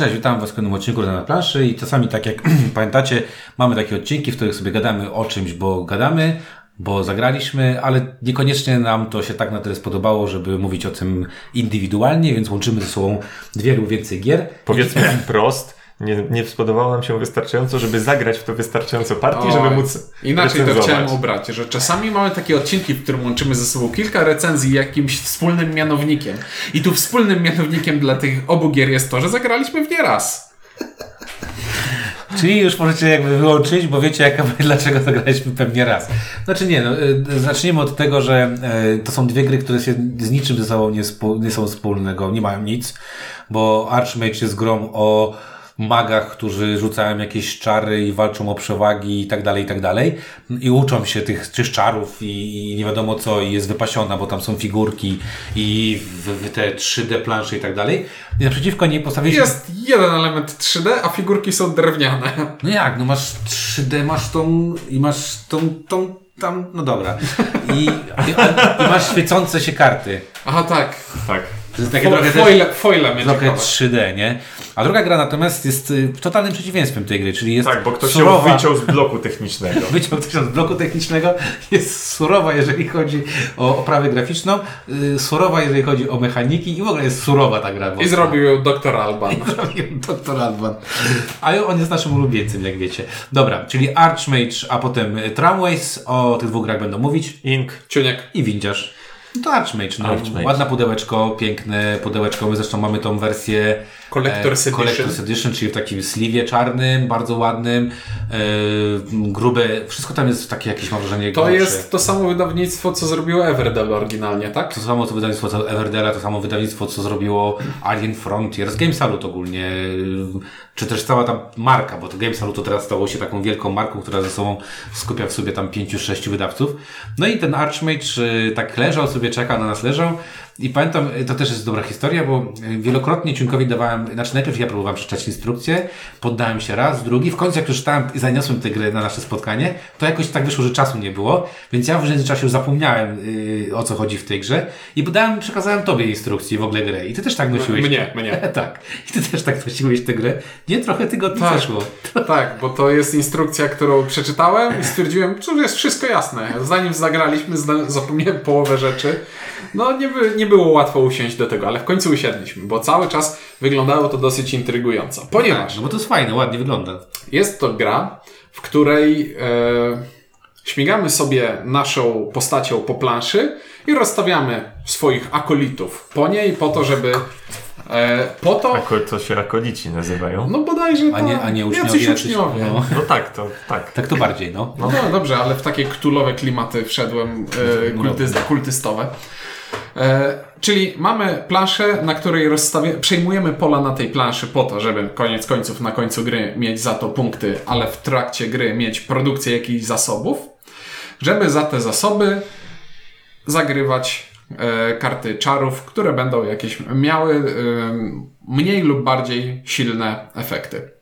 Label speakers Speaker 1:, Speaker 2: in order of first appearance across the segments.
Speaker 1: Cześć, witam Was w kolejnym odcinku na planszy i czasami tak jak pamiętacie, mamy takie odcinki, w których sobie gadamy o czymś, bo gadamy, bo zagraliśmy, ale niekoniecznie nam to się tak na tyle spodobało, żeby mówić o tym indywidualnie, więc łączymy ze sobą dwie lub więcej gier.
Speaker 2: Powiedzmy wprost, nie, nie spodobało nam się wystarczająco, żeby zagrać w to wystarczająco partii,
Speaker 3: Oj,
Speaker 2: żeby móc
Speaker 3: Inaczej to
Speaker 2: recenzować.
Speaker 3: chciałem ubrać, że czasami mamy takie odcinki, w którym łączymy ze sobą kilka recenzji jakimś wspólnym mianownikiem. I tu wspólnym mianownikiem dla tych obu gier jest to, że zagraliśmy w nie raz.
Speaker 1: Czyli już możecie jakby wyłączyć, bo wiecie jaka, dlaczego zagraliśmy pewnie raz. Znaczy nie, no, y, zaczniemy od tego, że y, to są dwie gry, które się z niczym ze sobą nie, spo, nie są wspólnego, nie mają nic, bo Archmage jest grą o magach, którzy rzucają jakieś czary i walczą o przewagi i tak dalej, i tak dalej. I uczą się tych czy czarów i, i nie wiadomo co i jest wypasiona, bo tam są figurki i w, w te 3D plansze i tak dalej. I naprzeciwko niej postawiliśmy...
Speaker 3: Jest jeden element 3D, a figurki są drewniane.
Speaker 1: No jak, no masz 3D, masz tą i masz tą, tą tam, no dobra. I, i, i masz świecące się karty.
Speaker 3: Aha, tak.
Speaker 2: Tak.
Speaker 1: To jest takie
Speaker 3: Fo
Speaker 1: trochę też,
Speaker 3: foile mnie
Speaker 1: trochę
Speaker 3: ciekawe.
Speaker 1: 3D, nie? A druga gra natomiast jest y, totalnym przeciwieństwem tej gry, czyli jest
Speaker 2: Tak, bo ktoś
Speaker 1: surowa.
Speaker 2: ją wyciął z bloku technicznego.
Speaker 1: Wyciął ktoś z bloku technicznego, jest surowa, jeżeli chodzi o oprawę graficzną, y, surowa, jeżeli chodzi o mechaniki i w ogóle jest surowa ta gra.
Speaker 3: I zrobił ją Dr. Alban.
Speaker 1: Zrobił Dr. Alban. A on jest naszym ulubieńcem, jak wiecie. Dobra, czyli Archmage, a potem Tramways. O tych dwóch grach będą mówić.
Speaker 2: Ink.
Speaker 3: Ciuniek.
Speaker 1: I Windziarz. To Archmage, no.
Speaker 2: Archmage.
Speaker 1: Ładne pudełeczko, piękne pudełeczko. My zresztą mamy tą wersję
Speaker 3: Collector's Edition.
Speaker 1: Collector's Edition, czyli w takim sliwie czarnym, bardzo ładnym, e, grube, wszystko tam jest takie jakieś, mam wrażenie,
Speaker 3: To
Speaker 1: grubsze.
Speaker 3: jest to samo wydawnictwo, co zrobiło Everdell oryginalnie, tak?
Speaker 1: To samo co wydawnictwo co Everdela, to samo wydawnictwo co zrobiło Alien Frontier, z Game Salute ogólnie, czy też cała ta marka, bo to Game Salute to teraz stało się taką wielką marką, która ze sobą skupia w sobie tam pięciu, sześciu wydawców. No i ten Archmage tak leżał sobie, czekał na nas leżał i pamiętam, y, to też jest dobra historia, bo y, wielokrotnie Ciunkowi dawałem, znaczy najpierw ja próbowałem przeczytać instrukcję, poddałem się raz, drugi, w końcu jak już czytałem i zaniosłem tę grę na nasze spotkanie, to jakoś tak wyszło, że czasu nie było, więc ja w międzyczasie już zapomniałem y, o co chodzi w tej grze i dałem, przekazałem Tobie instrukcję w ogóle grę i Ty też tak nosiłeś.
Speaker 3: Mnie, mnie.
Speaker 1: tak. I Ty też tak nosiłeś tę grę. Nie, trochę tygodni
Speaker 3: Tak.
Speaker 1: zeszło.
Speaker 3: Tak, bo to jest instrukcja, którą przeczytałem i stwierdziłem, że jest wszystko jasne. Zanim zagraliśmy, zapomniałem połowę rzeczy. No nie, by, nie było łatwo usiąść do tego, ale w końcu usiedliśmy, bo cały czas wyglądało to dosyć intrygująco. Ponieważ
Speaker 1: No bo to jest fajne, ładnie wygląda.
Speaker 3: jest to gra, w której e, śmigamy sobie naszą postacią po planszy i rozstawiamy swoich akolitów po niej po to, żeby e, po to,
Speaker 2: Ako, to się akolici nazywają.
Speaker 3: no bodajże
Speaker 1: A nie,
Speaker 3: tak,
Speaker 1: a nie uczniowie.
Speaker 3: jacyś
Speaker 1: jacyś-
Speaker 3: uczniowie.
Speaker 1: No.
Speaker 2: No tak, to tak.
Speaker 1: Tak to bardziej, no.
Speaker 3: No, no dobrze, ale w takie ktulowe klimaty wszedłem, e, kultyz, kultystowe. E, czyli mamy planszę, na której przejmujemy pola na tej planszy po to, żeby koniec końców na końcu gry mieć za to punkty, ale w trakcie gry mieć produkcję jakichś zasobów, żeby za te zasoby zagrywać e, karty czarów, które będą jakieś miały e, mniej lub bardziej silne efekty.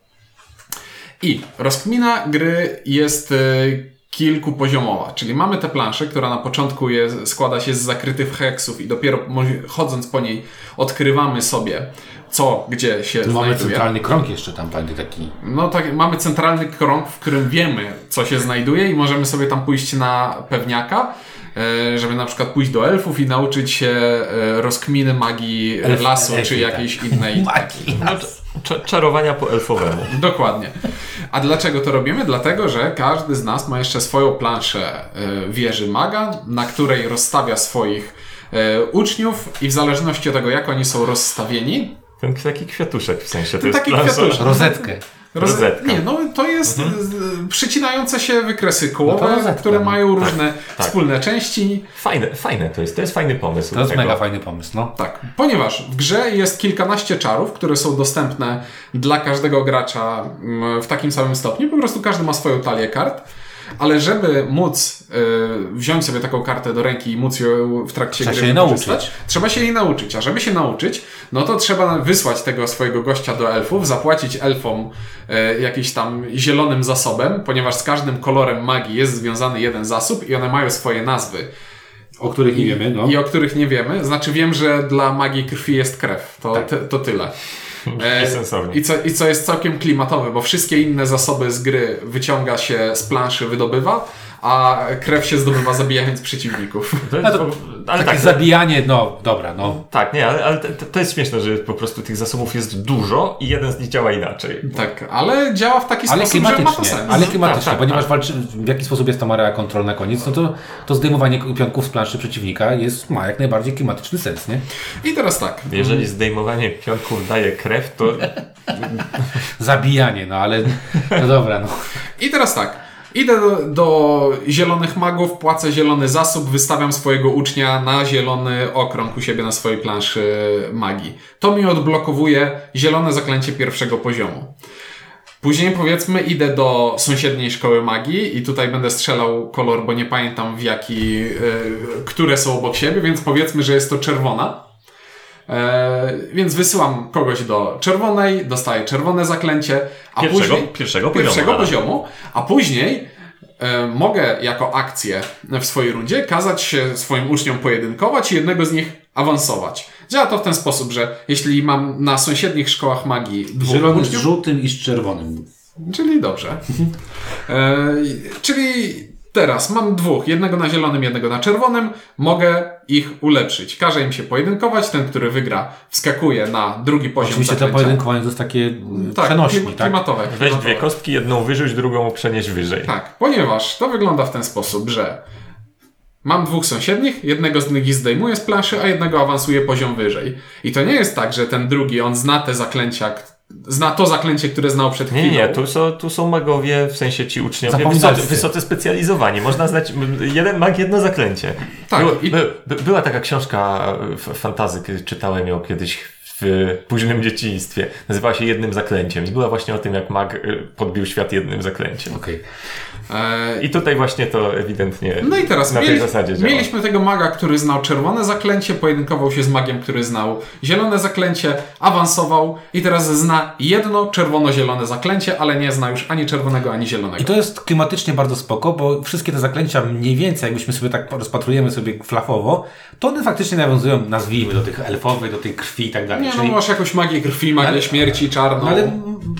Speaker 3: I rozkmina gry jest y, kilkupoziomowa, czyli mamy tę planszę, która na początku jest, składa się z zakrytych heksów i dopiero chodząc po niej odkrywamy sobie co, gdzie się
Speaker 1: Tu mamy
Speaker 3: znajduje.
Speaker 1: centralny krąg jeszcze tam, pamiętaj, taki.
Speaker 3: No tak, mamy centralny krąg, w którym wiemy, co się znajduje i możemy sobie tam pójść na pewniaka, e, żeby na przykład pójść do elfów i nauczyć się e, rozkminy magii
Speaker 1: Elf-
Speaker 3: lasu
Speaker 1: elfy,
Speaker 3: czy
Speaker 1: tak.
Speaker 3: jakiejś innej
Speaker 1: Magii.
Speaker 2: No, cza- czarowania po elfowemu.
Speaker 3: Dokładnie. A dlaczego to robimy? Dlatego, że każdy z nas ma jeszcze swoją planszę y, wieży maga, na której rozstawia swoich y, uczniów i w zależności od tego, jak oni są rozstawieni,
Speaker 2: Ten taki kwiatuszek w sensie. To jest
Speaker 3: taki
Speaker 2: plansza.
Speaker 3: kwiatuszek.
Speaker 1: Rozetkę.
Speaker 2: Rozetka.
Speaker 3: nie, no to jest y, przycinające się wykresy kołowe,
Speaker 1: No
Speaker 3: które
Speaker 1: no.
Speaker 3: mają różne
Speaker 2: tak.
Speaker 3: wspólne części.
Speaker 2: Fajne, fajne to jest. To jest fajny pomysł.
Speaker 1: To jest
Speaker 2: tego.
Speaker 1: mega fajny pomysł, no.
Speaker 3: Tak, ponieważ w grze jest kilkanaście czarów, które są dostępne dla każdego gracza mm, w takim samym stopniu. Po prostu każdy ma swoją talię kart. Ale żeby móc y, wziąć sobie taką kartę do ręki i móc ją w trakcie
Speaker 1: Trzeba
Speaker 3: gry
Speaker 1: się nauczyć.
Speaker 3: trzeba się jej nauczyć. A żeby się nauczyć, no to trzeba wysłać tego swojego gościa do elfów, zapłacić elfom y, jakiś tam zielonym zasobem, ponieważ z każdym kolorem magii jest związany jeden zasób i one mają swoje nazwy.
Speaker 1: O których nie wiemy, no.
Speaker 3: I o których nie wiemy. Znaczy wiem, że dla magii krwi jest krew. To,
Speaker 1: Tak.
Speaker 3: to tyle. E. I co, I co jest całkiem klimatowe, bo wszystkie inne zasoby z gry wyciąga się z planszy, wydobywa, a krew się zdobywa zabijając przeciwników.
Speaker 2: To
Speaker 1: No to
Speaker 2: ale
Speaker 1: Takie
Speaker 2: tak,
Speaker 1: zabijanie, no dobra, no.
Speaker 2: tak, nie, ale, ale to, to jest śmieszne, że po prostu tych zasobów jest dużo i jeden z nich działa inaczej.
Speaker 3: Tak, ale działa w taki
Speaker 1: Ale
Speaker 3: sposób, że ma to
Speaker 1: klimatycznie,
Speaker 3: sens.
Speaker 1: ale klimatycznie,
Speaker 2: Tak, tak,
Speaker 1: ponieważ
Speaker 2: tak.
Speaker 1: walczy, w jaki sposób jest tam area control na koniec, no to, to zdejmowanie pionków z planszy przeciwnika jest, ma jak najbardziej klimatyczny sens, nie?
Speaker 3: I teraz tak.
Speaker 2: Jeżeli zdejmowanie pionków daje krew, to
Speaker 1: Zabijanie, no ale, no dobra, no.
Speaker 3: I teraz tak. Idę do, do zielonych magów, płacę zielony zasób, wystawiam swojego ucznia na zielony okrąg u siebie na swojej planszy magii. To mi odblokowuje zielone zaklęcie pierwszego poziomu. Później powiedzmy idę do sąsiedniej szkoły magii i tutaj będę strzelał kolor, bo nie pamiętam w jaki, y, które są obok siebie, więc powiedzmy, że jest to czerwona. E, więc wysyłam kogoś do czerwonej, dostaję czerwone zaklęcie, a
Speaker 2: Pierwszego-
Speaker 3: później
Speaker 2: pierwszego poziomu
Speaker 3: pierwszego poziomu, a później e, mogę jako akcję w swojej rundzie kazać się swoim uczniom pojedynkować i jednego z nich awansować. Działa to w ten sposób, że jeśli mam na sąsiednich szkołach magii dwóch
Speaker 1: Zielony z
Speaker 3: uczniów,
Speaker 1: żółtym i z czerwonym.
Speaker 3: Czyli dobrze. E, czyli teraz mam dwóch, jednego na zielonym, jednego na czerwonym. Mogę ich ulepszyć. Każę im się pojedynkować. Ten, który wygra, wskakuje na drugi poziom
Speaker 1: Oczywiście to
Speaker 3: zaklęcia.
Speaker 1: pojedynkowanie to jest takie mm,
Speaker 3: tak,
Speaker 1: przenośni,
Speaker 3: klim-
Speaker 1: tak?
Speaker 3: klimatowe.
Speaker 2: weź
Speaker 3: klimatowe.
Speaker 2: dwie kostki, jedną wyrzuć, drugą przenieść wyżej.
Speaker 3: Tak, ponieważ to wygląda w ten sposób, że mam dwóch sąsiednich, jednego z nich zdejmuję z planszy, a jednego awansuje poziom wyżej. I to nie jest tak, że ten drugi, on zna te zaklęcia, zna to zaklęcie, które znał przed chwilą.
Speaker 2: nie, nie, tu są, tu są magowie, w sensie ci uczniowie, wysoce, wysoce specjalizowani. Można znać jeden mag, jedno zaklęcie.
Speaker 3: Tak,
Speaker 2: Było,
Speaker 3: i-
Speaker 2: by, by, była taka książka f- fantazy, kiedy czytałem ją kiedyś w późnym dzieciństwie. Nazywała się Jednym Zaklęciem i była właśnie o tym, jak mag y, podbił świat jednym zaklęciem.
Speaker 1: Okej.
Speaker 3: E,
Speaker 2: I tutaj właśnie to ewidentnie
Speaker 3: No i teraz
Speaker 2: na tej
Speaker 3: mieli,
Speaker 2: zasadzie działa.
Speaker 3: mieliśmy tego maga, który znał czerwone zaklęcie, pojedynkował się z magiem, który znał zielone zaklęcie, awansował i teraz zna jedno czerwono-zielone zaklęcie, ale nie zna już ani czerwonego, ani zielonego.
Speaker 1: I to jest klimatycznie bardzo spoko, bo wszystkie te zaklęcia mniej więcej, jakbyśmy sobie tak rozpatrujemy sobie flafowo, to one faktycznie nawiązują, nazwijmy, do tych elfowych, do tej krwi i tak dalej.
Speaker 3: Nie, no
Speaker 1: Czyli-
Speaker 3: masz jakąś magię krwi, magię
Speaker 1: Ale-
Speaker 3: śmierci, czarną.
Speaker 1: No ale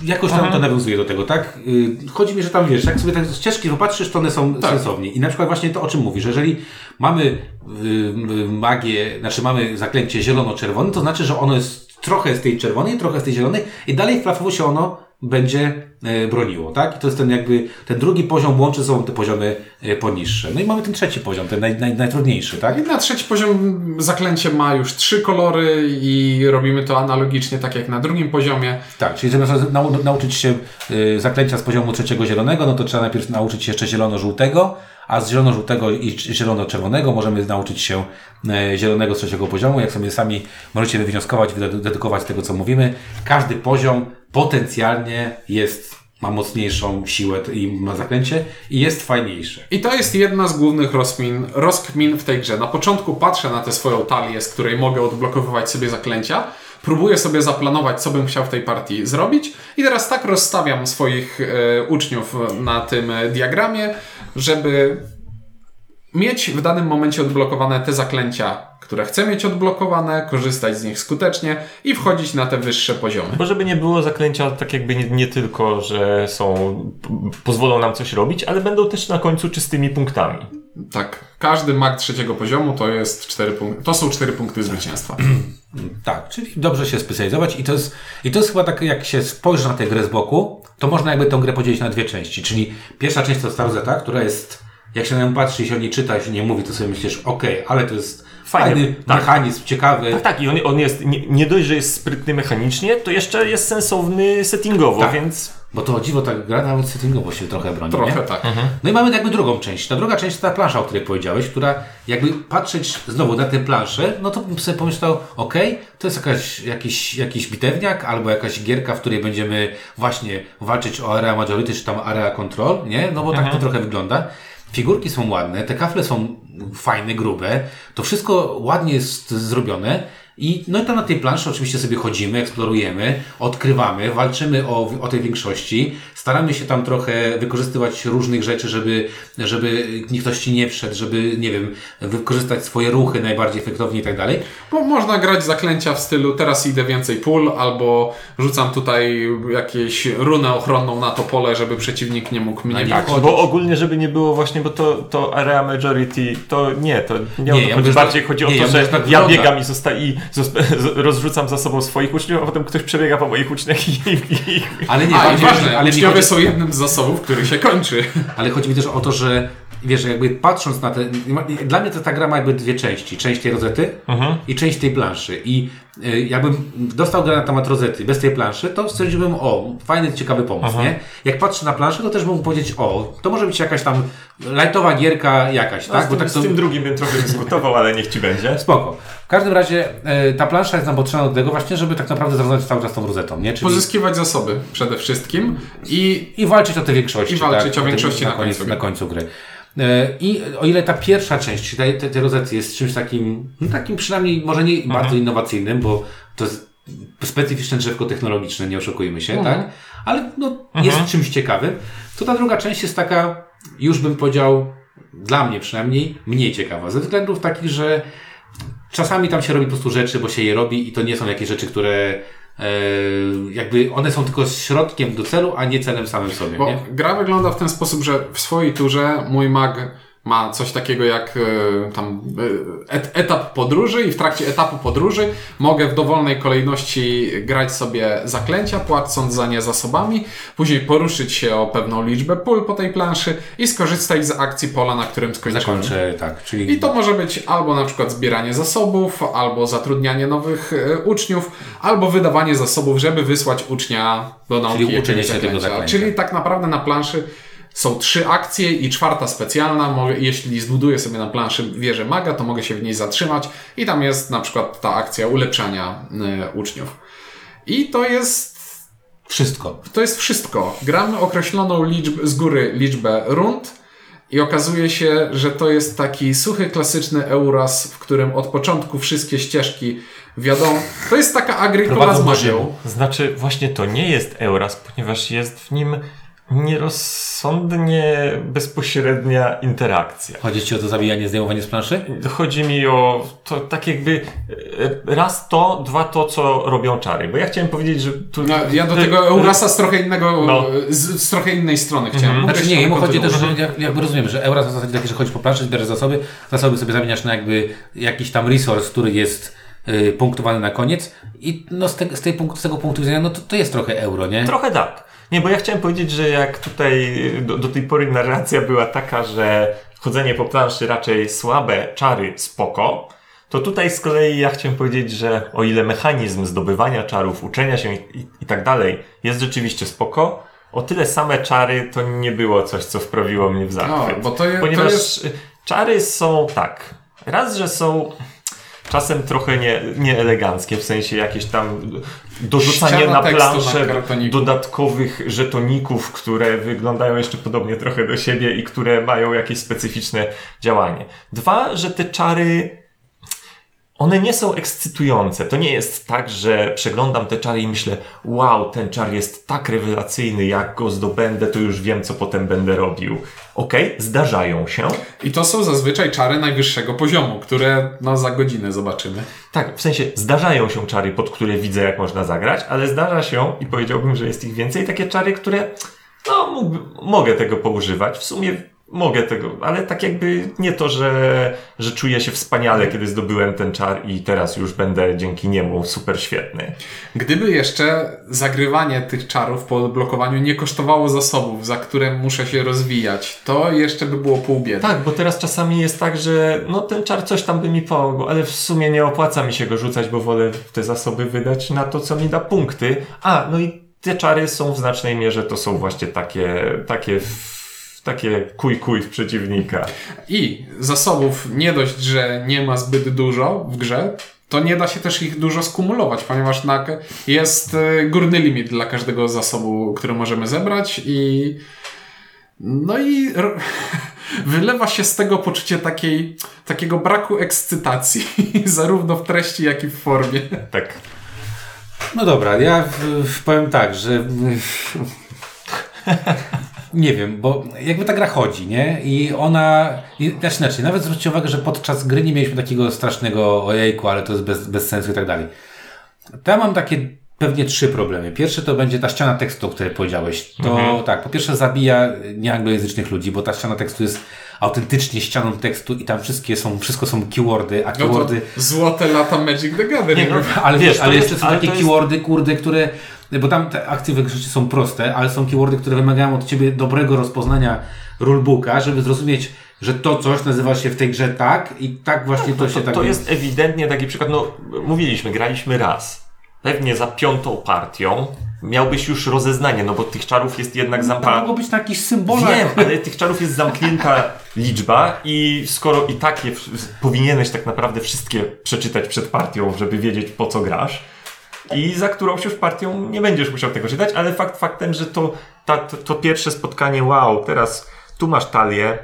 Speaker 1: jakoś tam to nawiązuje do tego, tak? Y, Chodzi mi, że tam wiesz, jak sobie tak ścieżki popatrzysz, to one są
Speaker 3: Tak.
Speaker 1: sensownie. I na przykład właśnie to, o czym mówisz, jeżeli mamy y, y, magię, znaczy mamy zaklęcie zielono-czerwone, to znaczy, że ono jest trochę z tej czerwonej, trochę z tej zielonej i dalej flafowo się ono będzie e, broniło, tak? I to jest ten jakby, ten drugi poziom łączy ze sobą te poziomy e, poniższe. No i mamy ten trzeci poziom, ten naj, naj, najtrudniejszy, tak?
Speaker 3: I na trzeci poziom zaklęcie ma już trzy kolory i robimy to analogicznie tak jak na drugim poziomie.
Speaker 1: Tak, czyli zamiast nau, nauczyć się y, zaklęcia z poziomu trzeciego zielonego, no to trzeba najpierw nauczyć się jeszcze zielono-żółtego, a z zielono-żółtego i zielono-czerwonego możemy nauczyć się e, zielonego z trzeciego poziomu. Jak sobie sami możecie wywnioskować, wydedukować z tego, co mówimy, każdy poziom potencjalnie jest, ma mocniejszą siłę i ma zaklęcie i jest fajniejsze.
Speaker 3: I to jest jedna z głównych rozkmin, rozkmin w tej grze. Na początku patrzę na tę swoją talię, z której mogę odblokowywać sobie zaklęcia. Próbuję sobie zaplanować, co bym chciał w tej partii zrobić. I teraz tak rozstawiam swoich e, uczniów na tym e, diagramie, żeby mieć w danym momencie odblokowane te zaklęcia, które chcę mieć odblokowane, korzystać z nich skutecznie i wchodzić na te wyższe poziomy.
Speaker 2: Bo żeby nie było zaklęcia tak jakby nie, nie tylko, że są, pozwolą nam coś robić, ale będą też na końcu czystymi punktami.
Speaker 3: Tak, każdy mag trzeciego poziomu to jest cztery punkty. To są cztery punkty zwycięstwa.
Speaker 1: Tak, czyli dobrze się specjalizować i to jest, i to jest chyba tak, jak się spojrzy na tę grę z boku, to można jakby tę grę podzielić na dwie części, czyli pierwsza część to jest ta Zeta, która jest, jak się na nią patrzy i się o niej czyta i się nie mówi, to sobie myślisz, okej, ale to jest
Speaker 2: Fajnie,
Speaker 1: fajny
Speaker 2: tak.
Speaker 1: mechanizm, ciekawy.
Speaker 2: Tak, tak, i on, on jest, nie, nie dość, że jest sprytny mechanicznie, to jeszcze jest sensowny settingowo,
Speaker 1: Tak.
Speaker 2: więc
Speaker 1: Bo to o dziwo ta gra nawet settingowo się trochę broni,
Speaker 3: Trochę
Speaker 1: nie?
Speaker 3: tak.
Speaker 1: No i mamy jakby drugą część. Ta druga część to ta plansza, o której powiedziałeś, która jakby patrzeć znowu na tę planszę, no to bym sobie pomyślał, ok, to jest jakaś, jakiś, jakiś bitewniak albo jakaś gierka, w której będziemy właśnie walczyć o area majority czy tam area control, nie? No bo tak to trochę wygląda. Figurki są ładne, te kafle są fajne, grube, to wszystko ładnie jest zrobione I no i tam na tej planszy oczywiście sobie chodzimy, eksplorujemy, odkrywamy, walczymy o, o tej większości, staramy się tam trochę wykorzystywać różnych rzeczy, żeby, żeby nikt ktoś ci nie wszedł, żeby, nie wiem, wykorzystać swoje ruchy najbardziej efektownie i tak dalej.
Speaker 3: Bo można grać zaklęcia w stylu teraz idę więcej pól, albo rzucam tutaj jakieś runę ochronną na to pole, żeby przeciwnik nie mógł mnie
Speaker 1: tak,
Speaker 3: widzieć.
Speaker 2: Bo ogólnie, żeby nie było właśnie, bo to, to area majority, to nie, to nie,
Speaker 1: Nie,
Speaker 2: o to
Speaker 1: ja
Speaker 2: chodzi.
Speaker 1: mówię, że
Speaker 2: Bardziej chodzi o
Speaker 1: nie,
Speaker 2: to,
Speaker 1: ja
Speaker 2: że
Speaker 1: tak
Speaker 2: ja biegam i, zosta- i rozrzucam za sobą swoich uczniów, a potem ktoś przebiega po moich uczniach i, i, i
Speaker 1: Ale nie,
Speaker 3: A, ważne,
Speaker 1: ale
Speaker 3: uczniowie
Speaker 1: chodzi-
Speaker 3: są jednym z zasobów, który się kończy.
Speaker 1: Ale chodzi mi też o to, że wiesz, jakby patrząc na te. Dla mnie to ta gra ma jakby dwie części. Część tej rozety i część tej planszy. I y, jakbym dostał grę na temat rozety bez tej planszy, to stwierdziłbym, o, fajny, ciekawy pomysł, nie? Jak patrzę na planszę, to też mógł powiedzieć, o, to może być jakaś tam lightowa gierka jakaś,
Speaker 2: No,
Speaker 1: tak?
Speaker 2: z, tym,
Speaker 1: tak
Speaker 2: z tym drugim bym trochę dyskutował, ale niech ci będzie.
Speaker 1: Spoko. W każdym razie e, ta plansza jest nam potrzebna do tego właśnie, żeby tak naprawdę zarządzać cały czas tą rozetą, nie? Czyli
Speaker 3: Pozyskiwać zasoby przede wszystkim i
Speaker 1: I walczyć o te większości.
Speaker 3: I walczyć o
Speaker 1: tym-
Speaker 3: większości na
Speaker 1: koniec,
Speaker 3: końcu
Speaker 1: na
Speaker 3: gry.
Speaker 1: końcu gry. E, I o ile ta pierwsza część, czyli tej, tej, rozety jest czymś takim, no takim przynajmniej może nie bardzo innowacyjnym, bo to jest specyficzne drzewko technologiczne, nie oszukujmy się, tak? Ale no, jest czymś ciekawym. To ta druga część jest taka, już bym powiedział, dla mnie przynajmniej, mniej ciekawa. Ze względów takich, że czasami tam się robi po prostu rzeczy, bo się je robi i to nie są jakieś rzeczy, które jakby one są tylko środkiem do celu, a nie celem samym sobie.
Speaker 3: Bo
Speaker 1: nie?
Speaker 3: gra wygląda w ten sposób, że w swojej turze mój mag ma coś takiego jak e, tam e, et, etap podróży i w trakcie etapu podróży mogę w dowolnej kolejności grać sobie zaklęcia, płacąc za nie zasobami, później poruszyć się o pewną liczbę pól po tej planszy i skorzystać z akcji pola, na którym skończyłem.
Speaker 1: Zakończę, tak. Czyli
Speaker 3: I to może być albo na przykład zbieranie zasobów, albo zatrudnianie nowych e, uczniów, albo wydawanie zasobów, żeby wysłać ucznia do nauki
Speaker 1: Czyli uczenie się tego
Speaker 3: zaklęcia. Czyli tak naprawdę na planszy są trzy akcje i czwarta specjalna. Mogę, jeśli zbuduję sobie na planszy wieżę maga, to mogę się w niej zatrzymać i tam jest na przykład ta akcja ulepszania e, uczniów. I to jest
Speaker 1: wszystko.
Speaker 3: to jest wszystko. Gramy określoną liczbę, z góry liczbę rund i okazuje się, że to jest taki suchy, klasyczny Euras, w którym od początku wszystkie ścieżki wiadomo. To jest taka agricola
Speaker 1: Prowadzą
Speaker 3: z magią.
Speaker 2: Znaczy, właśnie to nie jest Euras, ponieważ jest w nim nierozsądnie bezpośrednia interakcja.
Speaker 1: Chodzi Ci o to zabijanie, zdejmowanie z planszy?
Speaker 2: Chodzi mi o to tak jakby e, raz to, dwa to, co robią czary. Bo ja chciałem powiedzieć, że tu...
Speaker 3: No, ja do tego Eurasa z trochę innego,
Speaker 2: No.
Speaker 3: z, z trochę innej strony chciałem. Mogę
Speaker 1: Znaczy nie, mu chodzi też, że jak- jakby rozumiem, że euro w zasadzie takie, że chodzisz po planszy, zbierasz zasoby, zasoby sobie zamieniasz na jakby jakiś tam resource, który jest y, punktowany na koniec i no z, te, z, tej punktu, z tego punktu widzenia, no to, to jest trochę euro, nie?
Speaker 2: Trochę tak. Nie, bo ja chciałem powiedzieć, że jak tutaj do, do tej pory narracja była taka, że chodzenie po planszy raczej słabe, czary spoko, to tutaj z kolei ja chciałem powiedzieć, że o ile mechanizm zdobywania czarów, uczenia się i, i, i tak dalej jest rzeczywiście spoko, o tyle same czary to nie było coś, co wprawiło mnie w zachwyt.
Speaker 3: No, bo to je- to
Speaker 2: Ponieważ
Speaker 3: jest-
Speaker 2: czary są tak. Raz, że są czasem trochę nie, nieeleganckie, w sensie jakieś tam dorzucanie na planszę dodatkowych żetoników, które wyglądają jeszcze podobnie trochę do siebie i które mają jakieś specyficzne działanie. Dwa, że te czary one nie są ekscytujące. To nie jest tak, że przeglądam te czary i myślę, wow, ten czar jest tak rewelacyjny, jak go zdobędę, to już wiem, co potem będę robił. Okej, zdarzają się.
Speaker 3: I to są zazwyczaj czary najwyższego poziomu, które no, za godzinę zobaczymy.
Speaker 2: Tak, w sensie zdarzają się czary, pod które widzę, jak można zagrać, ale zdarza się, i powiedziałbym, że jest ich więcej, takie czary, które, no, mogę tego poużywać. W sumie mogę tego, ale tak jakby nie to, że, że czuję się wspaniale, kiedy zdobyłem ten czar i teraz już będę dzięki niemu super świetny.
Speaker 3: Gdyby jeszcze zagrywanie tych czarów po odblokowaniu nie kosztowało zasobów, za które muszę się rozwijać, to jeszcze by było pół biedy.
Speaker 2: Tak, bo teraz czasami jest tak, że no ten czar coś tam by mi pomógł, ale w sumie nie opłaca mi się go rzucać, bo wolę te zasoby wydać na to, co mi da punkty. A, no i te czary są w znacznej mierze, to są właśnie takie, takie, takie kuj-kuj w przeciwnika.
Speaker 3: I zasobów nie dość, że nie ma zbyt dużo w grze, to nie da się też ich dużo skumulować, ponieważ na, jest e, górny limit dla każdego zasobu, który możemy zebrać i no i wylewa się z tego poczucie takiej, takiego braku ekscytacji, zarówno w treści, jak i w formie.
Speaker 2: Tak.
Speaker 1: No dobra, ja w, w, powiem tak, że nie wiem, bo jakby ta gra chodzi, nie? I ona, i, znaczy inaczej, nawet zwróćcie uwagę, że podczas gry nie mieliśmy takiego strasznego ojejku, ale to jest bez, bez sensu i tak dalej. Ja mam takie pewnie trzy problemy. Pierwszy to będzie ta ściana tekstu, o której powiedziałeś. To tak, po pierwsze zabija nieanglojęzycznych ludzi, bo ta ściana tekstu jest autentycznie ścianą tekstu i tam wszystkie są, wszystko są keywordy, a
Speaker 3: No to
Speaker 1: keywordy...
Speaker 3: złote lata Magic the Gathering.
Speaker 2: Nie, no,
Speaker 1: Ale
Speaker 2: Wiesz,
Speaker 1: ale jeszcze są
Speaker 2: ale
Speaker 1: takie
Speaker 2: jest-
Speaker 1: keywordy, kurde, które. Bo tam te akcje w większości są proste, ale są keywordy, które wymagają od ciebie dobrego rozpoznania rulebooka, żeby zrozumieć, że to coś nazywa się w tej grze tak i tak właśnie to, się
Speaker 2: To,
Speaker 1: tak.
Speaker 2: to jest ewidentnie taki przykład, no mówiliśmy, graliśmy raz. Pewnie za piątą partią miałbyś już rozeznanie, no bo tych czarów jest jednak
Speaker 1: To
Speaker 2: zamknięta.
Speaker 1: mogło być na jakichś symbolach.
Speaker 2: Wiem, ale tych czarów jest zamknięta liczba i skoro i tak je powinieneś tak naprawdę wszystkie przeczytać przed partią, żeby wiedzieć po co grasz i za którąś już partią nie będziesz musiał tego czytać, ale fakt faktem, że to, ta, to, to pierwsze spotkanie, wow, teraz tu masz talię,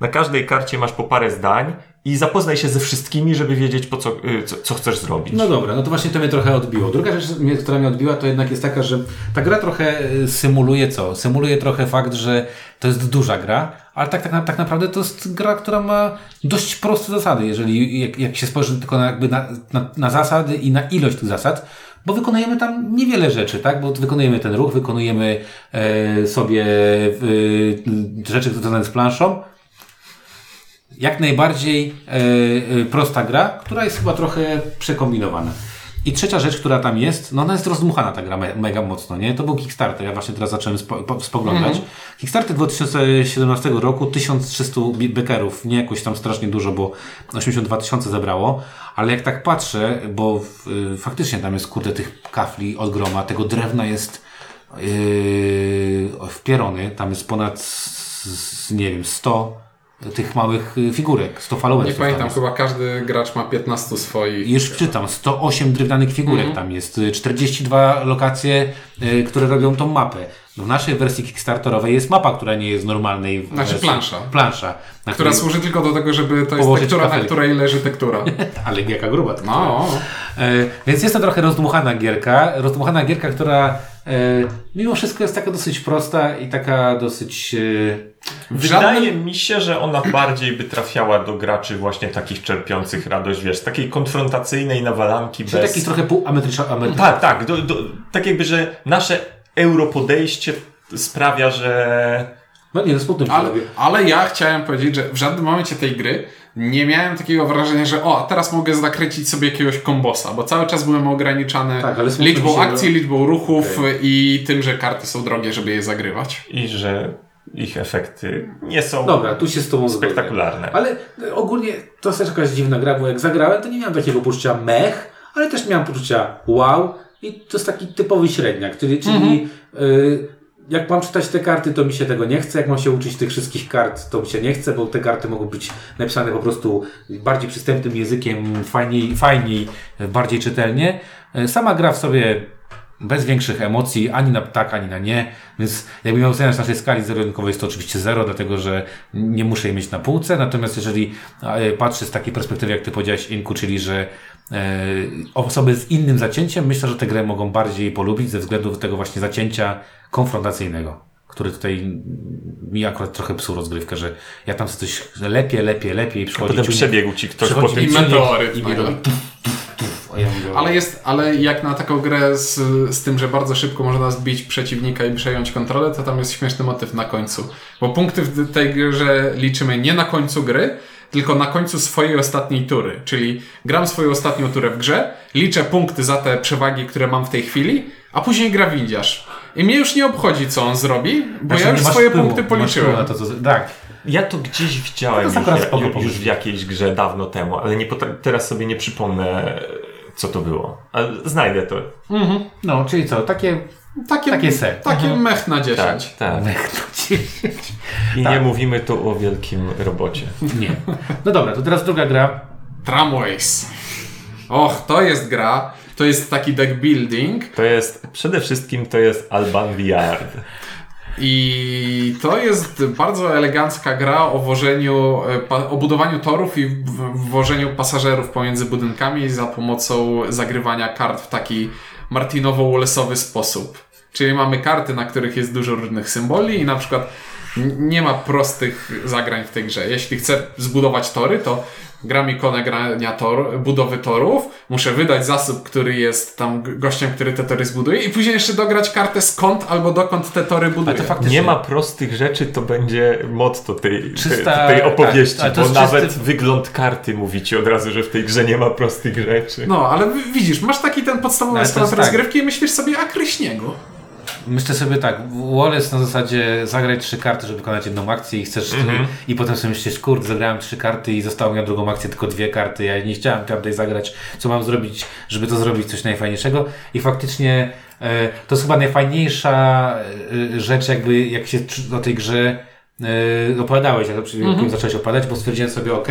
Speaker 2: na każdej karcie masz po parę zdań i zapoznaj się ze wszystkimi, żeby wiedzieć po co, y, co, co chcesz zrobić.
Speaker 1: No dobra, no to właśnie to mnie trochę odbiło. Druga rzecz, która mnie odbiła, to jednak jest taka, że ta gra trochę y, symuluje co? Symuluje trochę fakt, że to jest duża gra, ale tak, tak, tak naprawdę to jest gra, która ma dość proste zasady, jeżeli jak, jak się spojrzy tylko na, jakby na, na, na zasady i na ilość tych zasad, bo wykonujemy tam niewiele rzeczy, tak? Bo wykonujemy ten ruch, wykonujemy e, sobie e, rzeczy związane z planszą, jak najbardziej e, e, prosta gra, która jest chyba trochę przekombinowana. I trzecia rzecz, która tam jest, no ona jest rozdmuchana ta gra me, mega mocno, nie? To był Kickstarter, ja właśnie teraz zacząłem spo, po, spoglądać. Kickstarter 2017 roku, 1300 bi- bekerów, nie jakoś tam strasznie dużo, bo 82 tysiące zebrało, ale jak tak patrzę, bo y, faktycznie tam jest kurde tych kafli od groma, tego drewna jest yy, wpierony, tam jest ponad, s- nie wiem, 100 tych małych y, figurek, 100 followersów.
Speaker 3: Nie
Speaker 1: tam
Speaker 3: pamiętam, chyba każdy gracz ma 15 swoich.
Speaker 1: Już czytam, 108 drewnianych figurek
Speaker 3: Mhm.
Speaker 1: tam jest, y, 42 lokacje, y, które robią tą mapę. W naszej wersji Kickstarterowej jest mapa, która nie jest normalnej.
Speaker 3: Znaczy
Speaker 1: wersji.
Speaker 3: plansza.
Speaker 1: Plansza. Na
Speaker 3: Która służy tylko do tego, żeby to jest tektura, na
Speaker 1: kafelki.
Speaker 3: której leży tektura.
Speaker 1: Ale jaka gruba.
Speaker 3: No,
Speaker 1: E, Więc jest to trochę rozdmuchana gierka. Rozdmuchana gierka, która mimo wszystko jest taka dosyć prosta i taka dosyć. E,
Speaker 2: Wydaje
Speaker 3: żadnym...
Speaker 2: mi się, że ona bardziej by trafiała do graczy właśnie takich czerpiących radość, wiesz, takiej konfrontacyjnej nawalanki
Speaker 1: czyli
Speaker 2: bez...
Speaker 1: taki trochę pół ameryka, ameryka,
Speaker 2: Tak, tak. Do, do, tak jakby, że nasze europodejście sprawia, że...
Speaker 1: No nie, no smutnym
Speaker 3: ale...
Speaker 1: ale
Speaker 3: ja chciałem powiedzieć, że w żadnym momencie tej gry nie miałem takiego wrażenia, że o, a teraz mogę zakręcić sobie jakiegoś kombosa, bo cały czas byłem ograniczany
Speaker 1: Tak,
Speaker 3: liczbą akcji, liczbą ruchów i tym, że karty są drogie, żeby je zagrywać.
Speaker 2: i że ich efekty nie są
Speaker 1: Dobra, tu się z Tobą
Speaker 2: spektakularne.
Speaker 1: Ale ogólnie to jest też jakaś dziwna gra, bo jak zagrałem, to nie miałem takiego poczucia mech, ale też miałem poczucia wow i to jest taki typowy średniak, czyli, czyli y, jak mam czytać te karty, to mi się tego nie chce, jak mam się uczyć tych wszystkich kart, to mi się nie chce, bo te karty mogą być napisane po prostu bardziej przystępnym językiem, fajniej, fajniej bardziej czytelnie. Y, Sama gra w sobie bez większych emocji, ani na tak, ani na nie. Więc jakbym miał oceniać naszej skali zero-jedynkowej jest to oczywiście zero, dlatego że nie muszę jej mieć na półce. Natomiast jeżeli e, patrzę z takiej perspektywy, jak ty powiedziałeś, Inku, czyli że e, osoby z innym zacięciem, myślę, że tę grę mogą bardziej polubić ze względu do tego właśnie zacięcia konfrontacyjnego. Który tutaj mi akurat trochę psuł rozgrywkę, że ja tam coś lepiej, lepiej, lepiej przychodzi.
Speaker 2: Potem
Speaker 1: ciunek-
Speaker 2: przebiegł ci ktoś po tym.
Speaker 3: I meteoryt
Speaker 1: i a
Speaker 3: Ale jest, ale jak na taką grę z, z tym, że bardzo szybko można zbić przeciwnika i przejąć kontrolę, to tam jest śmieszny motyw na końcu. Bo punkty w tej grze liczymy nie na końcu gry, tylko na końcu swojej ostatniej tury. Czyli gram swoją ostatnią turę w grze, liczę punkty za te przewagi, które mam w tej chwili, a później gra windiarz. I mnie już nie obchodzi, co on zrobi, bo
Speaker 1: Znaczy,
Speaker 3: ja już swoje
Speaker 1: wpływu,
Speaker 3: punkty policzyłem.
Speaker 1: Na to, co, tak,
Speaker 2: Ja to gdzieś widziałem
Speaker 1: To
Speaker 2: już,
Speaker 1: spoko
Speaker 2: już,
Speaker 1: pomysł.
Speaker 2: w jakiejś grze dawno temu, ale nie teraz sobie nie przypomnę, co to było. Ale znajdę to.
Speaker 1: no, czyli co, takie
Speaker 3: Takie,
Speaker 1: Takie se.
Speaker 3: Takie mech na 10.
Speaker 2: Tak, tak. I
Speaker 1: Tak.
Speaker 2: nie mówimy tu o wielkim robocie.
Speaker 1: Nie. No dobra, to teraz druga gra.
Speaker 3: Tramways. Och, to jest gra. To jest taki deck building.
Speaker 2: To jest, przede wszystkim to jest Alban Viard.
Speaker 3: I to jest bardzo elegancka gra o wożeniu, e, o budowaniu torów i w- wwożeniu pasażerów pomiędzy budynkami za pomocą zagrywania kart w taki Martinowo-Wallace'owy sposób. Czyli mamy karty, na których jest dużo różnych symboli i na przykład nie ma prostych zagrań w tej grze. Jeśli chcę zbudować tory, to gram ikonę grania tor, budowy torów, muszę wydać zasób, który jest tam gościem, który te tory zbuduje i później jeszcze dograć kartę skąd albo dokąd te tory buduje.
Speaker 1: to faktycznie-
Speaker 2: Nie ma prostych rzeczy, to będzie motto tej,
Speaker 1: Czysta-
Speaker 2: tej opowieści,
Speaker 1: tak, ale to
Speaker 2: bo nawet
Speaker 1: czysty-
Speaker 2: wygląd karty mówi ci od razu, że w tej grze nie ma prostych rzeczy.
Speaker 3: No, ale widzisz, masz taki ten podstawowy schemat
Speaker 1: jest tak.
Speaker 3: rozgrywki i myślisz sobie, a kryśniegu.
Speaker 1: Myślę sobie tak, Wallace na zasadzie zagrać trzy karty, żeby wykonać jedną akcję i chcesz i potem sobie myślisz, kurde, zagrałem trzy karty i zostało mi na drugą akcję tylko dwie karty, ja nie chciałem tamtej zagrać, co mam zrobić, żeby to zrobić coś najfajniejszego? I faktycznie e, to jest chyba najfajniejsza e, rzecz jakby, jak się o tej grze e, opowiadałeś, jak mm zacząłeś opowiadać, bo stwierdziłem sobie, ok,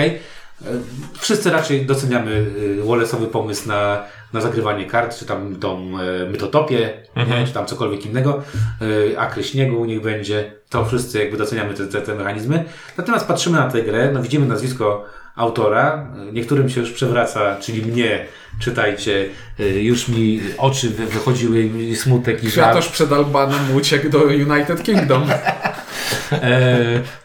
Speaker 1: wszyscy raczej doceniamy y, Wallace'owy pomysł na, na zagrywanie kart, czy tam tą e, mytotopię, nie, czy tam cokolwiek innego, y, akry śniegu niech będzie, to wszyscy jakby doceniamy te, te, te mechanizmy. Natomiast patrzymy na tę grę, no widzimy nazwisko autora, niektórym się już przewraca, czyli mnie, czytajcie, y, już mi oczy wy- wychodziły i smutek i żal.
Speaker 3: Kwiatosz przed Albanem uciekł do United Kingdom.
Speaker 1: E,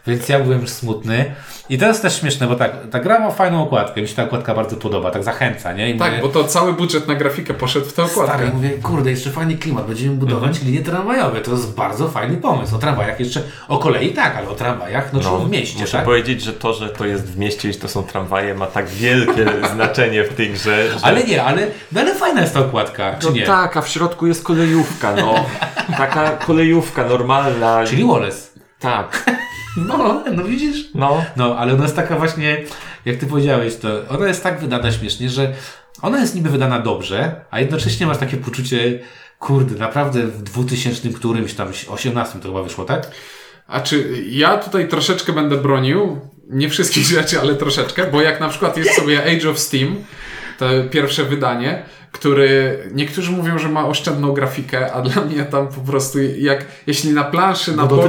Speaker 1: więc ja byłem już smutny. I to jest też śmieszne, bo tak, ta gra ma fajną okładkę, mi się ta okładka bardzo podoba, tak zachęca, nie? I
Speaker 3: Tak,
Speaker 1: mówię,
Speaker 3: bo to cały budżet na grafikę poszedł w tę okładkę.
Speaker 1: Stary, mówię, kurde, jeszcze fajny klimat, będziemy budować
Speaker 2: Mhm.
Speaker 1: linie tramwajowe, to jest bardzo fajny pomysł. O tramwajach jeszcze, o kolei tak, ale o tramwajach, no,
Speaker 2: No,
Speaker 1: czy w mieście,
Speaker 2: muszę
Speaker 1: tak?
Speaker 2: powiedzieć, że to, że to jest w mieście i że to są tramwaje ma tak wielkie znaczenie w tej grze, że...
Speaker 1: Ale nie, ale, no, ale fajna jest ta okładka, czy
Speaker 2: no
Speaker 1: nie?
Speaker 2: tak, a w środku jest kolejówka, no. Taka kolejówka normalna.
Speaker 1: Czyli Wallace.
Speaker 2: Tak,
Speaker 1: No, no widzisz?
Speaker 2: no.
Speaker 1: No, ale ona jest taka właśnie, jak ty powiedziałeś, to ona jest tak wydana śmiesznie, że ona jest niby wydana dobrze, a jednocześnie masz takie poczucie, kurde, naprawdę w 2000 którymś tam, 18 to chyba wyszło, tak?
Speaker 3: A czy ja tutaj troszeczkę będę bronił, nie wszystkich rzeczy, ale troszeczkę, bo jak na przykład jest sobie Age of Steam, to pierwsze wydanie, który niektórzy mówią, że ma oszczędną grafikę, a dla mnie tam po prostu jak jeśli na planszy na polu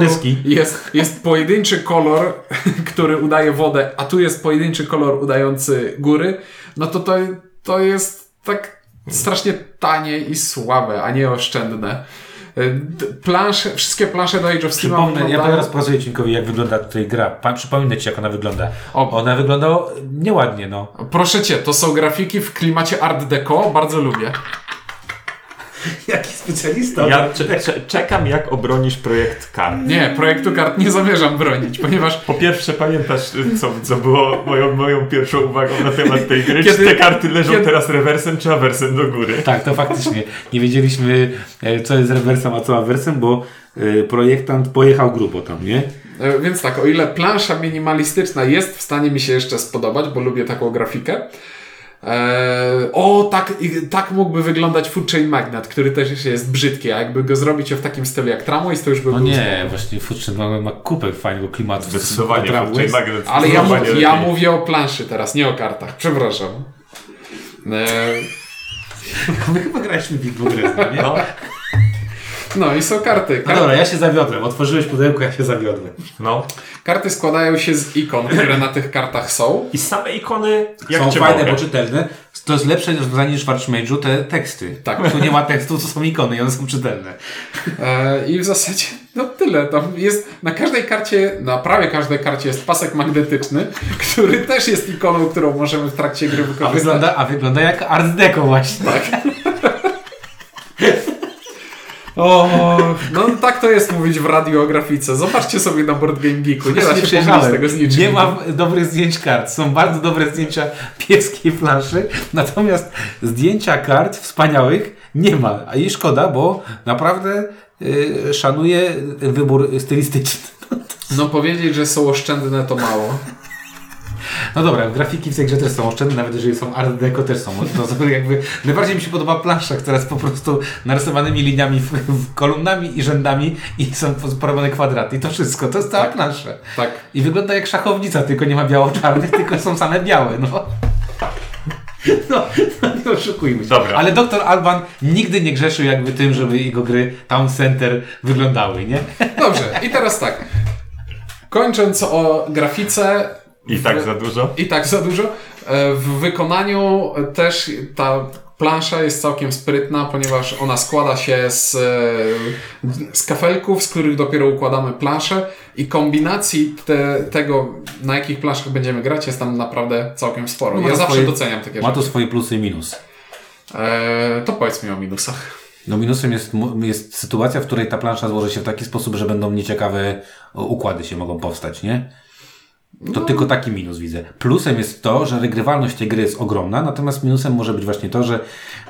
Speaker 3: jest, jest pojedynczy kolor, który udaje wodę, a tu jest pojedynczy kolor udający góry, no to to, to jest tak strasznie tanie i słabe, a nie oszczędne. D- Plansze, wszystkie plansze do Age of Steam
Speaker 1: Przypomnę, ja teraz pokazuję Cinkowi, jak wygląda tutaj gra. Pa, przypomnę Ci, jak ona wygląda.
Speaker 3: O.
Speaker 1: Ona wygląda nieładnie, no.
Speaker 3: Proszę cię, to są grafiki w klimacie Art Deco, bardzo lubię.
Speaker 1: Jaki specjalista.
Speaker 2: Ja cze- cze- czekam, jak obronisz projekt kart.
Speaker 3: Nie, projektu kart nie zamierzam bronić, ponieważ
Speaker 2: Po pierwsze, pamiętasz, co, co było moją, moją pierwszą uwagą na temat tej gry?
Speaker 3: Kiedy-
Speaker 2: czy te karty leżą
Speaker 3: kiedy-
Speaker 2: teraz rewersem, czy awersem do góry?
Speaker 1: Tak, to faktycznie. Nie wiedzieliśmy, e, co jest rewersem, a co awersem, bo e, projektant pojechał grubo tam, nie?
Speaker 3: E, Więc tak, o ile plansza minimalistyczna jest w stanie mi się jeszcze spodobać, bo lubię taką grafikę. E, o, tak, tak mógłby wyglądać Food Chain Magnet, który też jeszcze jest brzydki, a jakby go zrobić w takim stylu jak Tramways, to już by
Speaker 1: No
Speaker 3: był
Speaker 1: nie,
Speaker 3: spoko.
Speaker 1: właśnie Foodchain ma, ma kupę fajnego klimatu.
Speaker 2: Zdecydowanie.
Speaker 1: Tramways.
Speaker 2: Chain Magnet
Speaker 3: Ale ja,
Speaker 2: zdecydowanie
Speaker 3: ja mówię o planszy teraz, nie o kartach. Przepraszam. E,
Speaker 1: My chyba graliśmy w Big nie?
Speaker 2: No,
Speaker 3: no i są karty.
Speaker 1: No
Speaker 3: Kar
Speaker 1: dobra, ja się zawiodłem. Otworzyłeś pudełko, ja się zawiodłem.
Speaker 2: no.
Speaker 3: Karty składają się z ikon, które na tych kartach są.
Speaker 2: I same ikony, jak
Speaker 1: są fajne,
Speaker 2: mogę.
Speaker 1: bo czytelne. To jest lepsze rozwiązanie niż w Archmage'u te teksty.
Speaker 3: Tak.
Speaker 1: Tu nie ma tekstu, to są ikony i one są czytelne.
Speaker 3: E, I w zasadzie no tyle. Tam jest na każdej karcie, na prawie każdej karcie jest pasek magnetyczny, który też jest ikoną, którą możemy w trakcie gry
Speaker 1: A
Speaker 3: wykorzystać.
Speaker 1: wygląda, a wygląda jak Art Deco właśnie.
Speaker 3: Tak. O, no tak to jest mówić w radio o grafice. Zobaczcie sobie na Board Game Geeku. Nie da się tego z niczym.
Speaker 1: Nie mam dobrych zdjęć kart. Są bardzo dobre zdjęcia pieskiej planszy, natomiast zdjęcia kart wspaniałych nie ma. A i szkoda, bo naprawdę y, szanuję wybór stylistyczny.
Speaker 3: No powiedzieć, że są oszczędne to mało.
Speaker 1: No dobra, grafiki w tej grze też są oszczędne, nawet jeżeli są art deco też są. To są jakby, najbardziej mi się podoba plansza, która jest po prostu narysowanymi liniami, w, w kolumnami i rzędami i są porobione kwadraty. I to wszystko, to jest cała
Speaker 3: Tak.
Speaker 1: plansza.
Speaker 3: Tak.
Speaker 1: I wygląda jak szachownica, tylko nie ma biało-czarnych, tylko są same białe, no. No, no nie oszukujmy się.
Speaker 2: Dobra.
Speaker 1: Ale doktor Alban nigdy nie grzeszył jakby tym, żeby jego gry Town Center wyglądały, nie?
Speaker 3: Dobrze, i teraz tak. Kończąc o grafice,
Speaker 2: I tak za dużo?
Speaker 3: I tak za dużo. E, W wykonaniu też ta plansza jest całkiem sprytna, ponieważ ona składa się z, e, z kafelków, z których dopiero układamy planszę i kombinacji te, tego, na jakich planszach będziemy grać, jest tam naprawdę całkiem sporo.
Speaker 1: No ma
Speaker 3: ja zawsze
Speaker 1: swoje-
Speaker 3: doceniam takie
Speaker 1: Ma
Speaker 3: rzeczy.
Speaker 1: to swoje plusy i minusy.
Speaker 3: E, to powiedz mi o minusach.
Speaker 1: No minusem jest, jest sytuacja, w której ta plansza złoży się w taki sposób, że będą nieciekawe układy się mogą powstać, nie? To tylko taki minus widzę. Plusem jest to, że regrywalność tej gry jest ogromna, natomiast minusem może być właśnie to, że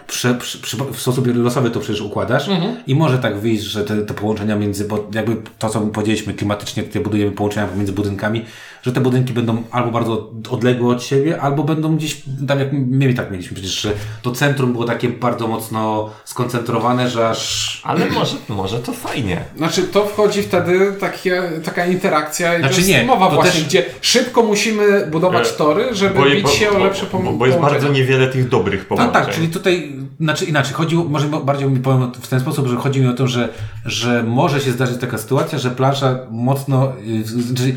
Speaker 1: prze, przy, przy, w sposób losowy to przecież układasz i może tak wyjść, że te, te połączenia między, bo jakby to, co powiedzieliśmy, klimatycznie tutaj budujemy połączenia pomiędzy budynkami, że te budynki będą albo bardzo odległe od siebie, albo będą gdzieś, tam jak my tak mieliśmy przecież, że to centrum było takie bardzo mocno skoncentrowane, że aż...
Speaker 2: Ale może, może to fajnie.
Speaker 3: Znaczy, to wchodzi wtedy takie, taka interakcja
Speaker 1: Znaczy nie,
Speaker 3: mowa właśnie,
Speaker 1: też-
Speaker 3: gdzie szybko musimy budować
Speaker 2: E,
Speaker 3: tory, żeby
Speaker 2: Bo,
Speaker 3: bić
Speaker 2: bo,
Speaker 3: się o
Speaker 2: bo,
Speaker 3: lepsze pom-
Speaker 2: bo, bo jest
Speaker 3: połączenia.
Speaker 2: bardzo niewiele tych dobrych
Speaker 1: Tak,
Speaker 2: połączeń.
Speaker 1: tak, czyli tutaj, znaczy inaczej, chodzi, o- może bardziej mi powiem w ten sposób, że chodzi mi o to, że, że może się zdarzyć taka sytuacja, że plansza mocno, y,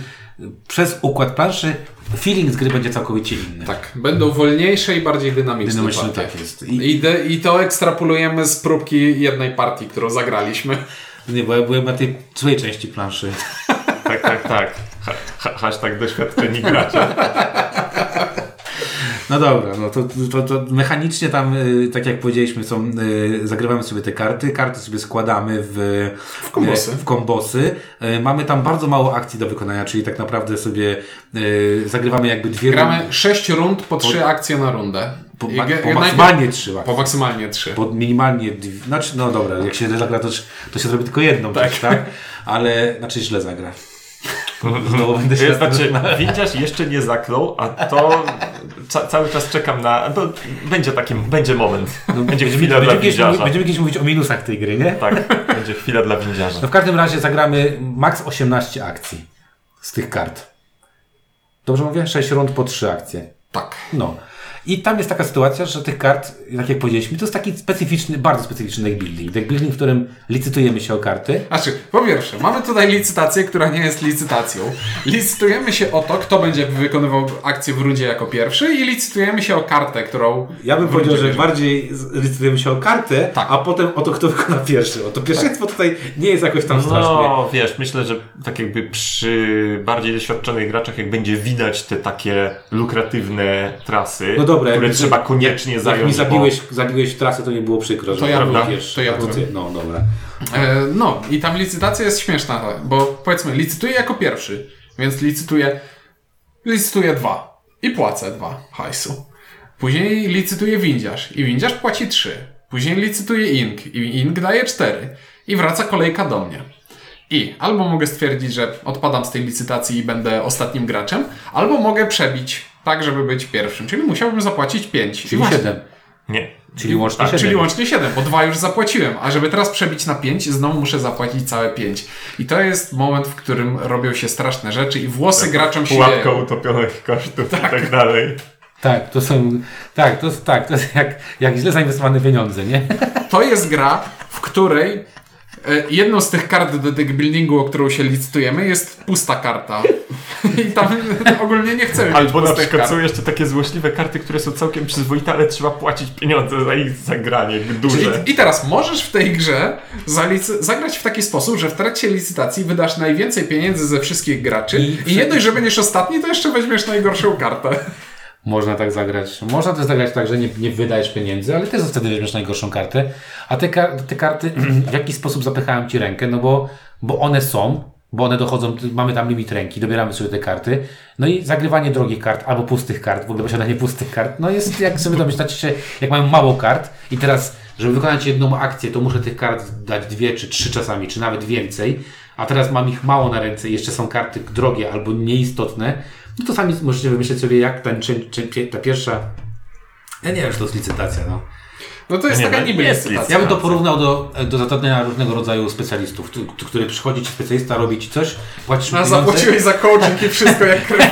Speaker 1: przez układ planszy feeling z gry będzie całkowicie inny.
Speaker 3: Tak, będą wolniejsze i bardziej dynamiczne.
Speaker 1: Dynamiczne tak jest. I,
Speaker 3: I, de, I to ekstrapolujemy z próbki jednej partii, którą zagraliśmy.
Speaker 1: nie, bo ja byłem na tej złej części planszy.
Speaker 2: Tak, tak, tak. Ha, ha, hashtag doświadczeni gracze.
Speaker 1: No dobra, no to, to, to mechanicznie tam, y, tak jak powiedzieliśmy, są, y, zagrywamy sobie te karty, karty sobie składamy w, w
Speaker 3: kombosy.
Speaker 1: W kombosy. Y, mamy tam bardzo mało akcji do wykonania, czyli tak naprawdę sobie y, zagrywamy jakby dwie
Speaker 3: Gramy 6 rund po 3 akcje na rundę.
Speaker 1: po, po
Speaker 3: najpierw-
Speaker 1: maksymalnie trzy
Speaker 3: po maksymalnie 3.
Speaker 1: Po minimalnie znaczy, no dobra, jak się zagra, to, to się zrobi tylko jedną, tak, tak? Ale, znaczy źle zagra. Znowu będę się
Speaker 2: Znaczy, windziarz jeszcze nie zaklął, a to ca cały czas czekam na... To będzie taki, będzie moment. Będzie chwila dla
Speaker 1: będziemy, kiedyś, mówić-
Speaker 2: windziarza.
Speaker 1: będziemy kiedyś mówić o minusach tej gry, nie?
Speaker 2: Tak, będzie chwila dla windziarza.
Speaker 1: No w każdym razie zagramy maks 18 akcji z tych kart. Dobrze mówię? 6 rund po 3 akcje.
Speaker 3: Tak.
Speaker 1: No. I tam jest taka sytuacja, że tych kart, tak jak powiedzieliśmy, to jest taki specyficzny, bardzo specyficzny deck building. Deck building, w którym licytujemy się o karty.
Speaker 3: Znaczy, po pierwsze, mamy tutaj licytację, która nie jest licytacją. Licytujemy się o to, kto będzie wykonywał akcję w rundzie jako pierwszy i licytujemy się o kartę, którą...
Speaker 1: Ja bym powiedział, że bardziej licytujemy się o kartę,
Speaker 3: Tak.
Speaker 1: a potem o to, kto wykona pierwszy. O to pierwszeństwo tutaj nie jest jakoś tam strasznie.
Speaker 2: No, wiesz, myślę, że tak jakby przy bardziej doświadczonych graczach, jak będzie widać te takie lukratywne trasy,
Speaker 1: No dobra,
Speaker 2: które
Speaker 1: jak-
Speaker 2: trzeba koniecznie
Speaker 1: Jak
Speaker 2: zająć.
Speaker 1: mi
Speaker 2: bo-
Speaker 1: zabiłeś, zabiłeś trasę, to nie było przykro. że
Speaker 3: To ja byłem, to ja byłem.
Speaker 1: ty- No dobra.
Speaker 3: E, no, i tam licytacja jest śmieszna, bo powiedzmy, licytuję jako pierwszy, więc licytuję, licytuję dwa i płacę dwa hajsu. Później licytuje windziarz i windziarz płaci trzy. Później licytuje ink i ink daje cztery. I wraca kolejka do mnie. I albo mogę stwierdzić, że odpadam z tej licytacji i będę ostatnim graczem, albo mogę przebić tak, żeby być pierwszym. Czyli musiałbym zapłacić pięć. I
Speaker 1: Czyli
Speaker 3: właśnie-
Speaker 1: 7.
Speaker 2: Nie.
Speaker 1: Czyli łącznie
Speaker 3: tak,
Speaker 1: 7.
Speaker 3: czyli łącznie 7, bo dwa już zapłaciłem, a żeby teraz przebić na 5, znowu muszę zapłacić całe 5. I to jest moment, w którym robią się straszne rzeczy i włosy graczom się
Speaker 2: Pułapka utopionych kosztów i tak dalej.
Speaker 1: Tak, to są, tak, to jest, tak, to jest jak, jak źle zainwestowane pieniądze, nie?
Speaker 3: To jest gra, w której jedną z tych kart do deck buildingu, o którą się licytujemy, jest pusta karta. I tam ogólnie nie chcemy mieć
Speaker 2: Albo na przykład
Speaker 3: kart.
Speaker 2: są jeszcze takie złośliwe karty, które są całkiem przyzwoite, ale trzeba płacić pieniądze za ich zagranie duże.
Speaker 3: I, I teraz możesz w tej grze zagrać w taki sposób, że w trakcie licytacji wydasz najwięcej pieniędzy ze wszystkich graczy
Speaker 1: I-
Speaker 3: i, nie dość, że będziesz ostatni, to jeszcze weźmiesz najgorszą kartę.
Speaker 1: Można tak zagrać. Można też zagrać tak, że nie, nie wydajesz pieniędzy, ale też wtedy weźmiesz najgorszą kartę. A te, te karty w jakiś sposób zapychają ci rękę, no bo, bo one są, bo one dochodzą, mamy tam limit ręki, dobieramy sobie te karty. No i zagrywanie drogich kart albo pustych kart, w ogóle posiadanie pustych kart, no jest, jak sobie domyślacie się, jak mają mało kart i teraz, żeby wykonać jedną akcję, to muszę tych kart dać dwie czy trzy czasami, czy nawet więcej, a teraz mam ich mało na ręce i jeszcze są karty drogie albo nieistotne, no to sami możecie wymyśleć sobie, jak ten, czy, czy, pie- ta pierwsza ja nie wiem, czy to jest licytacja, no.
Speaker 3: No to jest
Speaker 2: Nie,
Speaker 3: taka
Speaker 2: no,
Speaker 3: niby
Speaker 2: jest
Speaker 3: licytacja.
Speaker 1: Ja bym to porównał do, do zatrudnienia różnego rodzaju specjalistów, tu- tu- który przychodzi ci specjalista, robi ci coś, płacisz mu
Speaker 3: A
Speaker 1: pieniądze.
Speaker 3: zapłaciłeś za coaching i wszystko jak krew.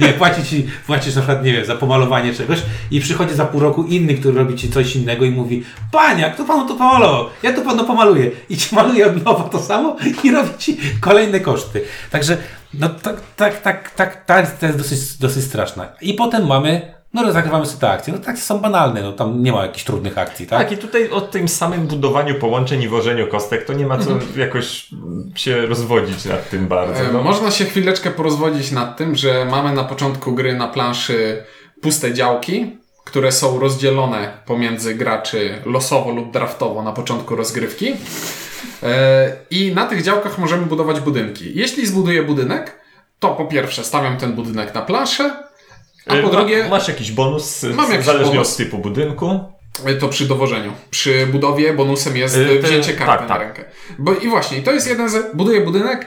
Speaker 1: Nie, płaci ci, płacisz na przykład, nie wiem, za pomalowanie czegoś i przychodzi za pół roku inny, który robi ci coś innego i mówi Panie, kto panu to pomalował? Ja to panu pomaluję. I ci maluje od nowa to samo i robi ci kolejne koszty. Także, no tak, tak, tak, tak, tak to jest dosyć, dosyć straszne. I potem mamy, no zagrywamy sobie te akcje. No tak są banalne, no tam nie ma jakichś trudnych akcji, tak?
Speaker 2: Tak, i tutaj o tym samym budowaniu połączeń i wożeniu kostek to nie ma co jakoś się rozwodzić nad tym bardzo.
Speaker 3: E,
Speaker 2: No.
Speaker 3: Można się chwileczkę porozwodzić nad tym, że mamy na początku gry na planszy puste działki, które są rozdzielone pomiędzy graczy losowo lub draftowo na początku rozgrywki. E, I na tych działkach możemy budować budynki. Jeśli zbuduję budynek, to po pierwsze stawiam ten budynek na planszę, a
Speaker 2: E,
Speaker 3: po drugie
Speaker 2: Masz jakiś bonus,
Speaker 3: Mam jakiś
Speaker 2: zależnie
Speaker 3: bonus.
Speaker 2: od typu budynku.
Speaker 3: E, To przy dowożeniu. Przy budowie bonusem jest
Speaker 2: Y,
Speaker 3: y,
Speaker 2: te-
Speaker 3: wzięcie karty
Speaker 2: tak,
Speaker 3: na
Speaker 2: tak.
Speaker 3: rękę. Bo i właśnie, to jest jeden z. Buduję budynek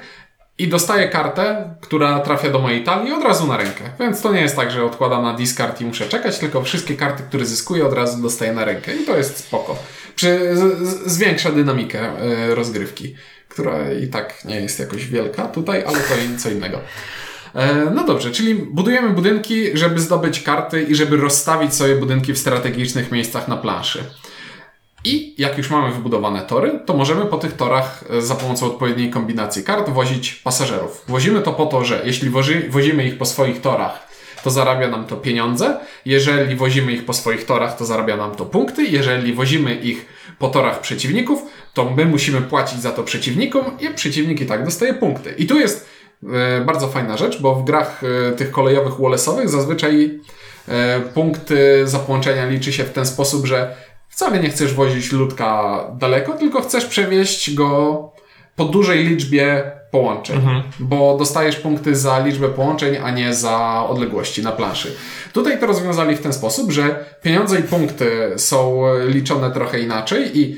Speaker 3: i dostaję kartę, która trafia do mojej talii od razu na rękę. Więc to nie jest tak, że odkładam na discard i muszę czekać, tylko wszystkie karty, które zyskuję, od razu dostaję na rękę. I to jest spoko. Przy, z, zwiększa dynamikę rozgrywki, która i tak nie jest jakoś wielka tutaj, ale to co innego. E, No dobrze, czyli budujemy budynki, żeby zdobyć karty i żeby rozstawić sobie budynki w strategicznych miejscach na planszy. I jak już mamy wybudowane tory, to możemy po tych torach e, za pomocą odpowiedniej kombinacji kart wozić pasażerów. Wozimy to po to, że jeśli wozi, wozimy ich po swoich torach, to zarabia nam to pieniądze. Jeżeli wozimy ich po swoich torach, to zarabia nam to punkty. Jeżeli wozimy ich po torach przeciwników, to my musimy płacić za to przeciwnikom i przeciwnik i tak dostaje punkty. I tu jest bardzo fajna rzecz, bo w grach e, tych kolejowych Wallace'owych zazwyczaj e, punkty za połączenia liczy się w ten sposób, że wcale nie chcesz wozić ludka daleko, tylko chcesz przewieźć go po dużej liczbie połączeń, bo dostajesz punkty za liczbę połączeń, a nie za odległości na planszy. Tutaj to rozwiązali w ten sposób, że pieniądze i punkty są liczone trochę inaczej i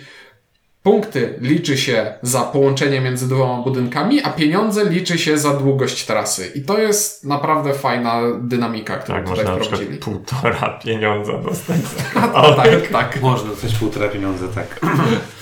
Speaker 3: punkty liczy się za połączenie między dwoma budynkami, a pieniądze liczy się za długość trasy. I to jest naprawdę fajna dynamika, którą
Speaker 2: Tak,
Speaker 3: tutaj
Speaker 2: można
Speaker 3: wprowadzili.
Speaker 2: półtora pieniądza dostać za
Speaker 3: Tak, tak.
Speaker 1: Można dostać półtora pieniądze, tak.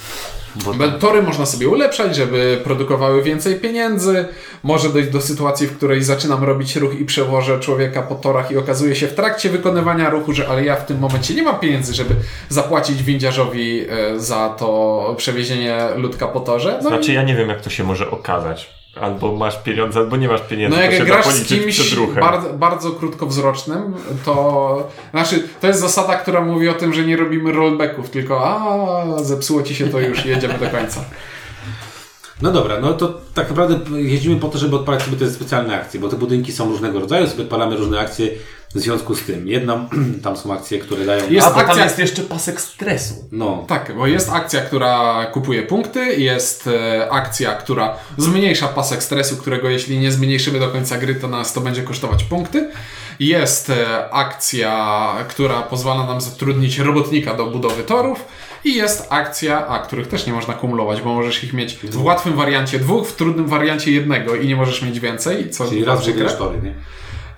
Speaker 1: Bo
Speaker 3: Be- Tory można sobie ulepszać, żeby produkowały więcej pieniędzy. Może dojść do sytuacji, w której zaczynam robić ruch i przewożę człowieka po torach i okazuje się w trakcie wykonywania ruchu, że ale ja w tym momencie nie mam pieniędzy, żeby zapłacić windiarzowi e, za to przewiezienie ludka po torze. No,
Speaker 2: Znaczy
Speaker 3: i,
Speaker 2: ja nie wiem jak to się może okazać. Albo masz pieniądze, albo nie masz pieniędzy.
Speaker 3: no jak
Speaker 2: się
Speaker 3: grasz z kimś bardzo, bardzo krótkowzrocznym, to znaczy to jest zasada, która mówi o tym, że nie robimy rollbacków, tylko a zepsuło ci się to już, jedziemy do końca.
Speaker 1: No dobra, no to tak naprawdę jeździmy po to, żeby odpalać sobie te specjalne akcje, bo te budynki są różnego rodzaju, sobie odpalamy różne akcje w związku z tym. Jedna, tam są akcje, które dają...
Speaker 3: Jest
Speaker 2: A, bo tam
Speaker 3: akcja-
Speaker 2: jest jeszcze pasek stresu.
Speaker 1: No,
Speaker 3: Tak, bo jest akcja, która kupuje punkty, jest e, akcja, która zmniejsza pasek stresu, którego jeśli nie zmniejszymy do końca gry, to nas to będzie kosztować punkty. Jest e, akcja, która pozwala nam zatrudnić robotnika do budowy torów. I jest akcja, a których też nie można kumulować, bo możesz ich mieć w łatwym wariancie dwóch, w trudnym wariancie jednego i nie możesz mieć więcej. Co
Speaker 1: czyli raz budujesz tory, nie?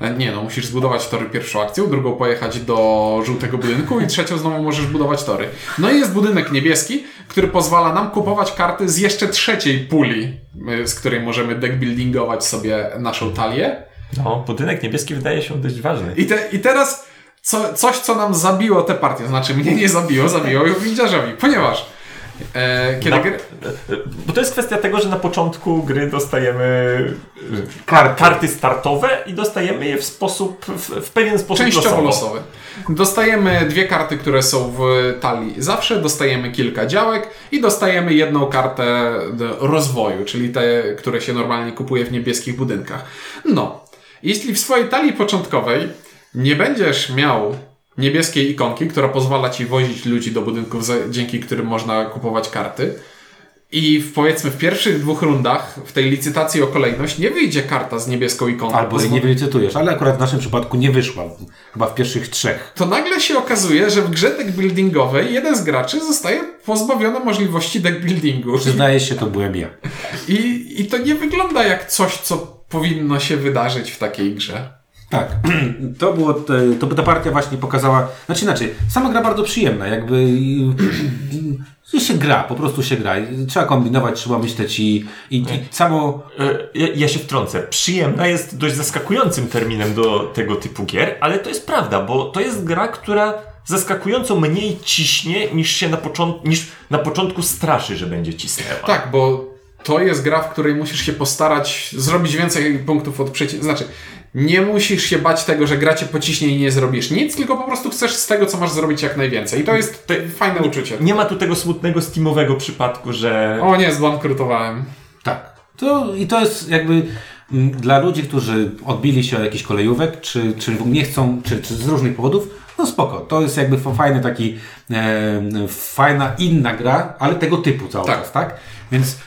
Speaker 3: E, Nie, no musisz zbudować tory pierwszą akcją, drugą pojechać do żółtego budynku i trzecią znowu możesz budować tory. No i jest budynek niebieski, który pozwala nam kupować karty z jeszcze trzeciej puli, y, z której możemy deckbuildingować sobie naszą talię.
Speaker 2: No, budynek niebieski wydaje się dość ważny.
Speaker 3: I, te, i teraz co, coś, co nam zabiło tę partię, znaczy mnie nie zabiło, zabiło ją windziarzowi, ponieważ e, kiedy
Speaker 2: Na-
Speaker 3: gry...
Speaker 2: Bo to jest kwestia tego, że na początku gry dostajemy y,
Speaker 1: Karty.
Speaker 2: karty startowe i dostajemy je w sposób, w, w pewien sposób
Speaker 3: Częściowo
Speaker 2: losowo.
Speaker 3: losowy. Dostajemy dwie karty, które są w talii zawsze, dostajemy kilka działek i dostajemy jedną kartę rozwoju, czyli te, które się normalnie kupuje w niebieskich budynkach. No, jeśli w swojej talii początkowej nie będziesz miał niebieskiej ikonki, która pozwala ci wozić ludzi do budynków, dzięki którym można kupować karty, i w, powiedzmy w pierwszych dwóch rundach w tej licytacji o kolejność nie wyjdzie karta z niebieską ikonką.
Speaker 1: Albo jej nie wylicytujesz, ale akurat w naszym przypadku nie wyszła. Chyba w pierwszych trzech.
Speaker 3: to nagle się okazuje, że w grze deckbuildingowej jeden z graczy zostaje pozbawiony możliwości deckbuildingu.
Speaker 1: Przyznaję się, to byłem ja.
Speaker 3: I, I to nie wygląda jak coś, co powinno się wydarzyć w takiej grze.
Speaker 1: Tak, to było, to ta partia właśnie pokazała, znaczy inaczej, sama gra bardzo przyjemna, jakby i się gra, po prostu się gra. Trzeba kombinować, trzeba myśleć i, i, i samo,
Speaker 2: E, Ja, ja się wtrącę. Przyjemna jest dość zaskakującym terminem do tego typu gier, ale to jest prawda, bo to jest gra, która zaskakująco mniej ciśnie niż się na, począt- niż na początku straszy, że będzie cisnęła.
Speaker 3: Tak, bo to jest gra, w której musisz się postarać zrobić więcej punktów od przeciwnika. Znaczy, nie musisz się bać tego, że gracie pociśnie i nie zrobisz nic, tylko po prostu chcesz z tego, co masz zrobić jak najwięcej. I to jest fajne uczucie.
Speaker 2: Nie ma tu tego smutnego steamowego przypadku, że
Speaker 3: O nie, zbankrutowałem.
Speaker 1: tak. To, I to jest jakby mm, dla ludzi, którzy odbili się od jakichś kolejówek, czy, czy nie chcą, czy, czy z różnych powodów, no spoko. To jest jakby fa- fajny taki, e, fajna inna gra, ale tego typu cały
Speaker 3: Tak.
Speaker 1: czas, tak? Więc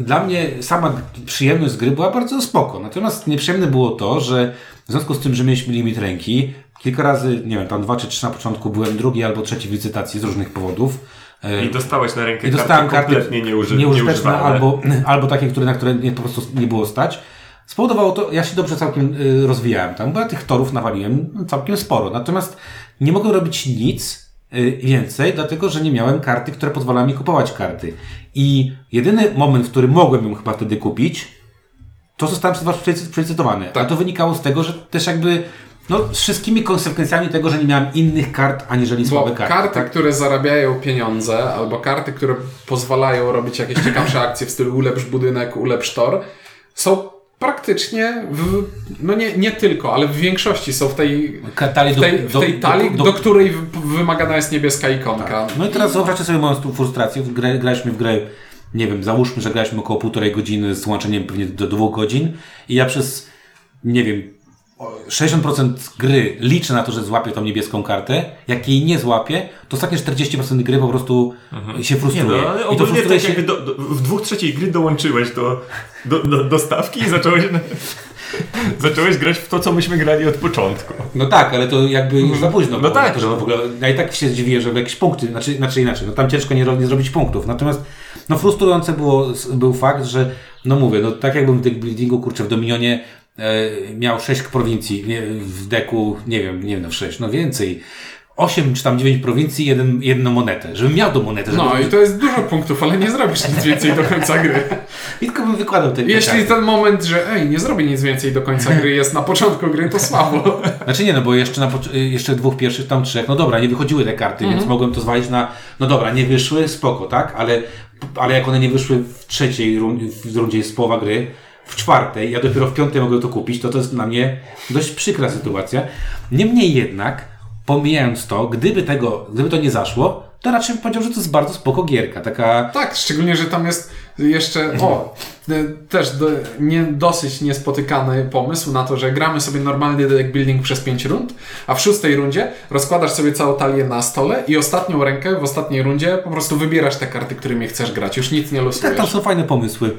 Speaker 1: dla mnie sama przyjemność z gry była bardzo spoko. Natomiast nieprzyjemne było to, że w związku z tym, że mieliśmy limit ręki, kilka razy, nie wiem, tam dwa czy trzy na początku byłem drugi albo trzeci w licytacji z różnych powodów. E,
Speaker 2: i dostałeś na rękę
Speaker 1: i dostałem
Speaker 2: karty kompletnie nieuży-
Speaker 1: nieużyteczne
Speaker 2: nieużywane.
Speaker 1: albo, albo takie, które, na które nie, po prostu nie było stać. Spowodowało to, ja się dobrze całkiem y, rozwijałem tam, bo ja tych torów nawaliłem całkiem sporo. Natomiast nie mogłem robić nic więcej, dlatego że nie miałem karty, które pozwalały mi kupować karty. I jedyny moment, w którym mogłem ją chyba wtedy kupić, to zostałem przez przelicy- przelicytowany. A to wynikało z tego, że też jakby no, z wszystkimi konsekwencjami tego, że nie miałem innych kart, aniżeli
Speaker 3: Bo
Speaker 1: słabe karty.
Speaker 3: karty,
Speaker 1: tak?
Speaker 3: które zarabiają pieniądze, albo karty, które pozwalają robić jakieś ciekawsze akcje w stylu ulepsz budynek, ulepsz tor, są praktycznie, w, no nie, nie tylko, ale w większości są w tej,
Speaker 1: talii
Speaker 3: w
Speaker 1: do-
Speaker 3: tej, w
Speaker 1: do-
Speaker 3: tej
Speaker 1: do-
Speaker 3: talii,
Speaker 1: do-
Speaker 3: do, której w- wymagana jest niebieska ikonka.
Speaker 1: No i teraz wyobraźcie sobie moją frustrację. W grę, graliśmy w grę, nie wiem, załóżmy, że graliśmy około półtorej godziny z łączeniem pewnie do dwóch godzin i ja przez, nie wiem, 60% gry liczę na to, że złapię tą niebieską kartę. Jak jej nie złapię, to ostatnie 40% gry po prostu się
Speaker 2: Nie,
Speaker 1: frustruje.
Speaker 2: no, ale
Speaker 1: I to
Speaker 2: ogólnie
Speaker 1: frustruje
Speaker 2: tak jakby do, do, w dwóch trzeciej gry dołączyłeś do, do, do, do stawki i zacząłeś, zacząłeś grać w to, co myśmy grali od początku.
Speaker 1: No tak, ale to jakby już za późno.
Speaker 2: No tak.
Speaker 1: To, że w ogóle, ja i tak się zdziwiłem, że jakieś punkty, znaczy, znaczy inaczej, no tam ciężko nie, nie zrobić punktów. Natomiast no frustrujące było, był fakt, że no mówię, no tak jakbym w tym buildingu, kurczę, w Dominionie miał sześć prowincji, w deku, nie wiem, nie wiem, no sześć, no więcej. Osiem czy tam dziewięć prowincji, jeden, jedną monetę. Żebym miał tą monetę. Żeby
Speaker 3: No i to jest dużo punktów, ale nie zrobisz nic więcej do końca gry.
Speaker 1: I tylko bym wykładał te,
Speaker 3: Jeśli
Speaker 1: karty.
Speaker 3: ten moment, że ej, nie zrobię nic więcej do końca gry jest na początku gry, to słabo.
Speaker 1: Znaczy nie, no bo jeszcze, na, y, jeszcze dwóch pierwszych, tam trzech, no dobra, nie wychodziły te karty,
Speaker 3: Mhm.
Speaker 1: więc mogłem to zwalić na, no dobra, nie wyszły, spoko, tak? Ale, ale jak one nie wyszły w trzeciej run- w rundzie jest połowa gry, w czwartej, ja dopiero w piątej mogę to kupić, to to jest dla mnie dość przykra sytuacja. Niemniej jednak, pomijając to, gdyby tego, gdyby to nie zaszło, to raczej bym powiedział, że to jest bardzo spoko gierka, taka...
Speaker 3: Tak, szczególnie, że tam jest jeszcze, o, też do, nie, dosyć niespotykany pomysł na to, że gramy sobie normalny deck building przez 5 rund, a w szóstej rundzie rozkładasz sobie całą talię na stole i ostatnią rękę w ostatniej rundzie po prostu wybierasz te karty, którymi chcesz grać. Już nic nie
Speaker 1: Tak,
Speaker 3: losujesz.
Speaker 1: tam są fajne pomysły.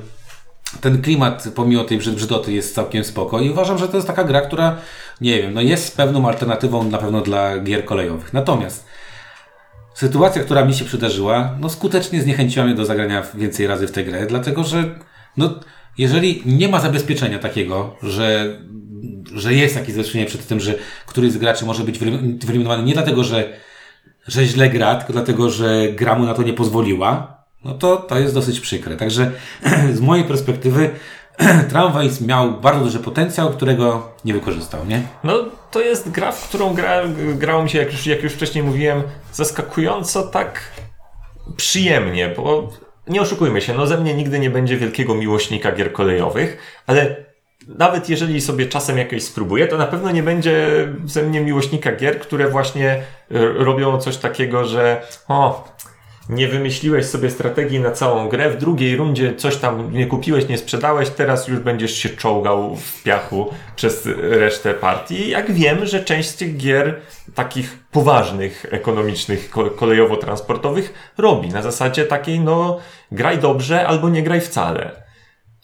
Speaker 1: Ten klimat, pomimo tej brzyd- brzydoty, jest całkiem spoko i uważam, że to jest taka gra, która, nie wiem, no jest pewną alternatywą na pewno dla gier kolejowych. Natomiast sytuacja, która mi się przydarzyła, no skutecznie zniechęciła mnie do zagrania więcej razy w tę grę, dlatego że, no, jeżeli nie ma zabezpieczenia takiego, że, że jest jakieś zabezpieczenie przed tym, że któryś z graczy może być wyelim- wyeliminowany nie dlatego, że że źle gra, tylko dlatego, że gra mu na to nie pozwoliła, no to to jest dosyć przykre. Także z mojej perspektywy Tramways miał bardzo duży potencjał, którego nie wykorzystał, nie?
Speaker 2: No, to jest gra, w którą gra, grało mi się, jak już, jak już wcześniej mówiłem, zaskakująco tak przyjemnie, bo nie oszukujmy się, no ze mnie nigdy nie będzie wielkiego miłośnika gier kolejowych, ale nawet jeżeli sobie czasem jakieś spróbuję, to na pewno nie będzie ze mnie miłośnika gier, które właśnie e, robią coś takiego, że o, nie wymyśliłeś sobie strategii na całą grę, w drugiej rundzie coś tam nie kupiłeś, nie sprzedałeś, teraz już będziesz się czołgał w piachu przez resztę partii. Jak wiem, że część z tych gier takich poważnych, ekonomicznych, ko- kolejowo-transportowych robi na zasadzie takiej, no, graj dobrze albo nie graj wcale.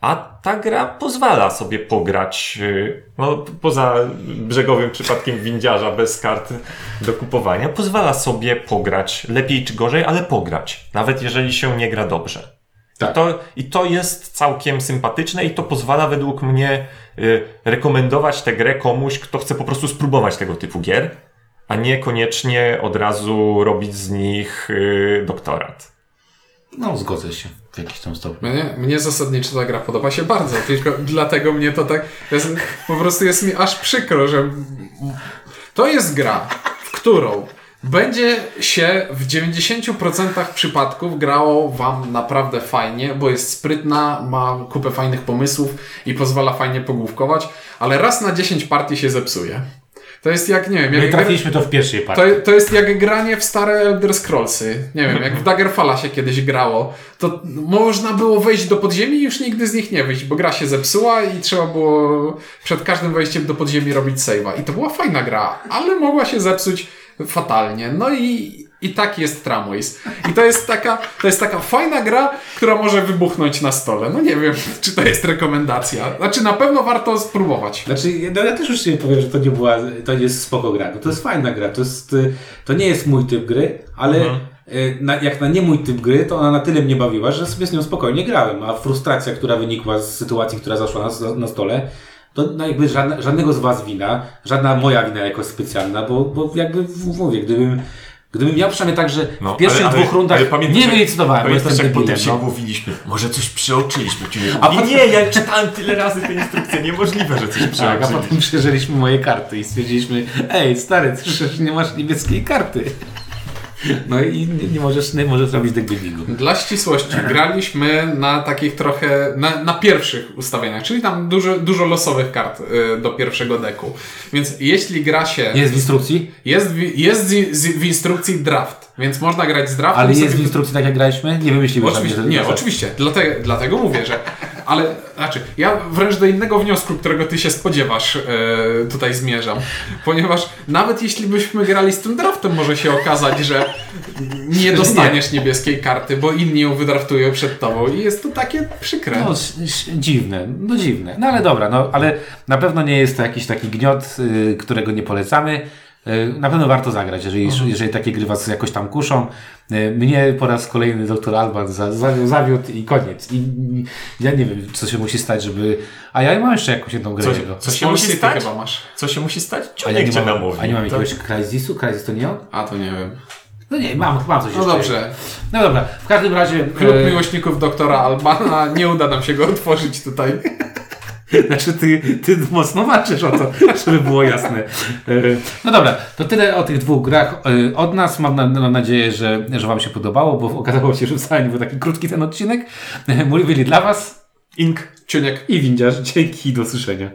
Speaker 2: A ta gra pozwala sobie pograć, yy, no, poza brzegowym przypadkiem windziarza bez kart do kupowania, pozwala sobie pograć lepiej czy gorzej, ale pograć. Nawet jeżeli się nie gra dobrze.
Speaker 1: Tak.
Speaker 2: To, I to jest całkiem sympatyczne i to pozwala według mnie y, rekomendować tę grę komuś, kto chce po prostu spróbować tego typu gier, a nie koniecznie od razu robić z nich y, doktorat.
Speaker 1: No, zgodzę się w jakiś tam stopniu.
Speaker 3: Mnie, mnie zasadniczo ta gra podoba się bardzo, tylko dlatego mnie to tak, jest, po prostu jest mi aż przykro, że to jest gra, w którą będzie się w 90% przypadków grało wam naprawdę fajnie, bo jest sprytna, ma kupę fajnych pomysłów i pozwala fajnie pogłówkować, ale raz na 10 partii się zepsuje. To jest jak, nie wiem,
Speaker 1: My
Speaker 3: jak gra-
Speaker 1: trafiliśmy to w pierwszej partii.
Speaker 3: to, to jest jak granie w stare Elder Scrollsy. Nie wiem, jak w Daggerfalla się kiedyś grało, to można było wejść do podziemi i już nigdy z nich nie wyjść, bo gra się zepsuła i trzeba było przed każdym wejściem do podziemi robić save'a. I to była fajna gra, ale mogła się zepsuć fatalnie. No i, i tak jest Tramways. I to jest taka, to jest taka fajna gra, która może wybuchnąć na stole. No nie wiem, czy to jest rekomendacja. Znaczy na pewno warto spróbować.
Speaker 1: Znaczy, no ja też już nie powiem, że to nie była, to nie jest spoko gra. No to jest fajna gra. To, jest, y, to nie jest mój typ gry, ale y, na, jak na nie mój typ gry, to ona na tyle mnie bawiła, że sobie z nią spokojnie grałem. A frustracja, która wynikła z sytuacji, która zaszła na, na stole, to no jakby żadna, żadnego z was wina, żadna moja wina jakoś specjalna, bo, bo jakby mówię, gdybym, gdybym miał przynajmniej tak, że w pierwszych dwóch rundach nie wylicytowałem, bo
Speaker 2: pamiętasz,
Speaker 1: jestem
Speaker 2: potem
Speaker 1: debilem.
Speaker 2: się
Speaker 1: No.
Speaker 2: mówiliśmy, może coś przeoczyliśmy.
Speaker 1: A
Speaker 2: A
Speaker 1: potem-
Speaker 2: nie, ja czytałem tyle razy tę instrukcję, niemożliwe, że coś
Speaker 1: Tak, a
Speaker 2: przeoczyliśmy.
Speaker 1: potem przeżyliśmy moje karty i stwierdziliśmy, ej stary, ty przecież nie masz niebieskiej karty. No i nie, nie możesz, nie możesz robić deck buildingu.
Speaker 3: Dla ścisłości graliśmy na takich trochę, na, na pierwszych ustawieniach, czyli tam dużo, dużo losowych kart y, do pierwszego deku. Więc jeśli gra się,
Speaker 1: Jest w instrukcji,
Speaker 3: jest, w, jest z, z, w instrukcji draft, więc można grać z draftem.
Speaker 1: ale jest
Speaker 3: sobie-
Speaker 1: w instrukcji tak jak graliśmy? Nie wymyśliłeś
Speaker 3: Oczywiście, nie, oczywiście. Dlatego, dlatego mówię, że. Ale znaczy, ja wręcz do innego wniosku, którego ty się spodziewasz, e, tutaj zmierzam. Ponieważ nawet jeśli byśmy grali z tym draftem, może się okazać, że nie dostaniesz niebieskiej karty, bo inni ją wydraftują przed tobą i jest to takie przykre.
Speaker 1: No, dziwne, no dziwne. No ale dobra, no ale na pewno nie jest to jakiś taki gniot, y, którego nie polecamy. Y, na pewno warto zagrać, jeżeli, jeżeli takie gry was jakoś tam kuszą. Y, mnie po raz kolejny doktor Alban za, za, zawiódł i koniec. I, ja nie wiem, co się musi stać, żeby... A ja mam jeszcze jakąś jedną grę
Speaker 2: Co,
Speaker 1: jego.
Speaker 2: co się musi stać?
Speaker 3: chyba masz.
Speaker 2: Co się musi stać?
Speaker 1: A ja nie
Speaker 2: cię
Speaker 1: mam,
Speaker 2: namówi.
Speaker 1: a nie mam
Speaker 2: To-
Speaker 1: jakiegoś Crysisu? Crysis to nie on?
Speaker 3: A to nie wiem.
Speaker 1: No nie, mam, mam coś
Speaker 3: No
Speaker 1: jeszcze.
Speaker 3: dobrze.
Speaker 1: No dobra, w każdym razie...
Speaker 3: Klub
Speaker 1: e,
Speaker 3: miłośników doktora Albana, nie uda nam się go otworzyć tutaj.
Speaker 1: Znaczy ty, ty mocno walczysz o to, żeby było jasne. E, No dobra, to tyle o tych dwóch grach e, od nas. Mam, na, mam nadzieję, że, że Wam się podobało, bo okazało się, że wcale nie był taki krótki ten odcinek. Mówili dla Was
Speaker 2: Ink.
Speaker 3: Ciuniek.
Speaker 1: i Windziarz. Dzięki i do usłyszenia.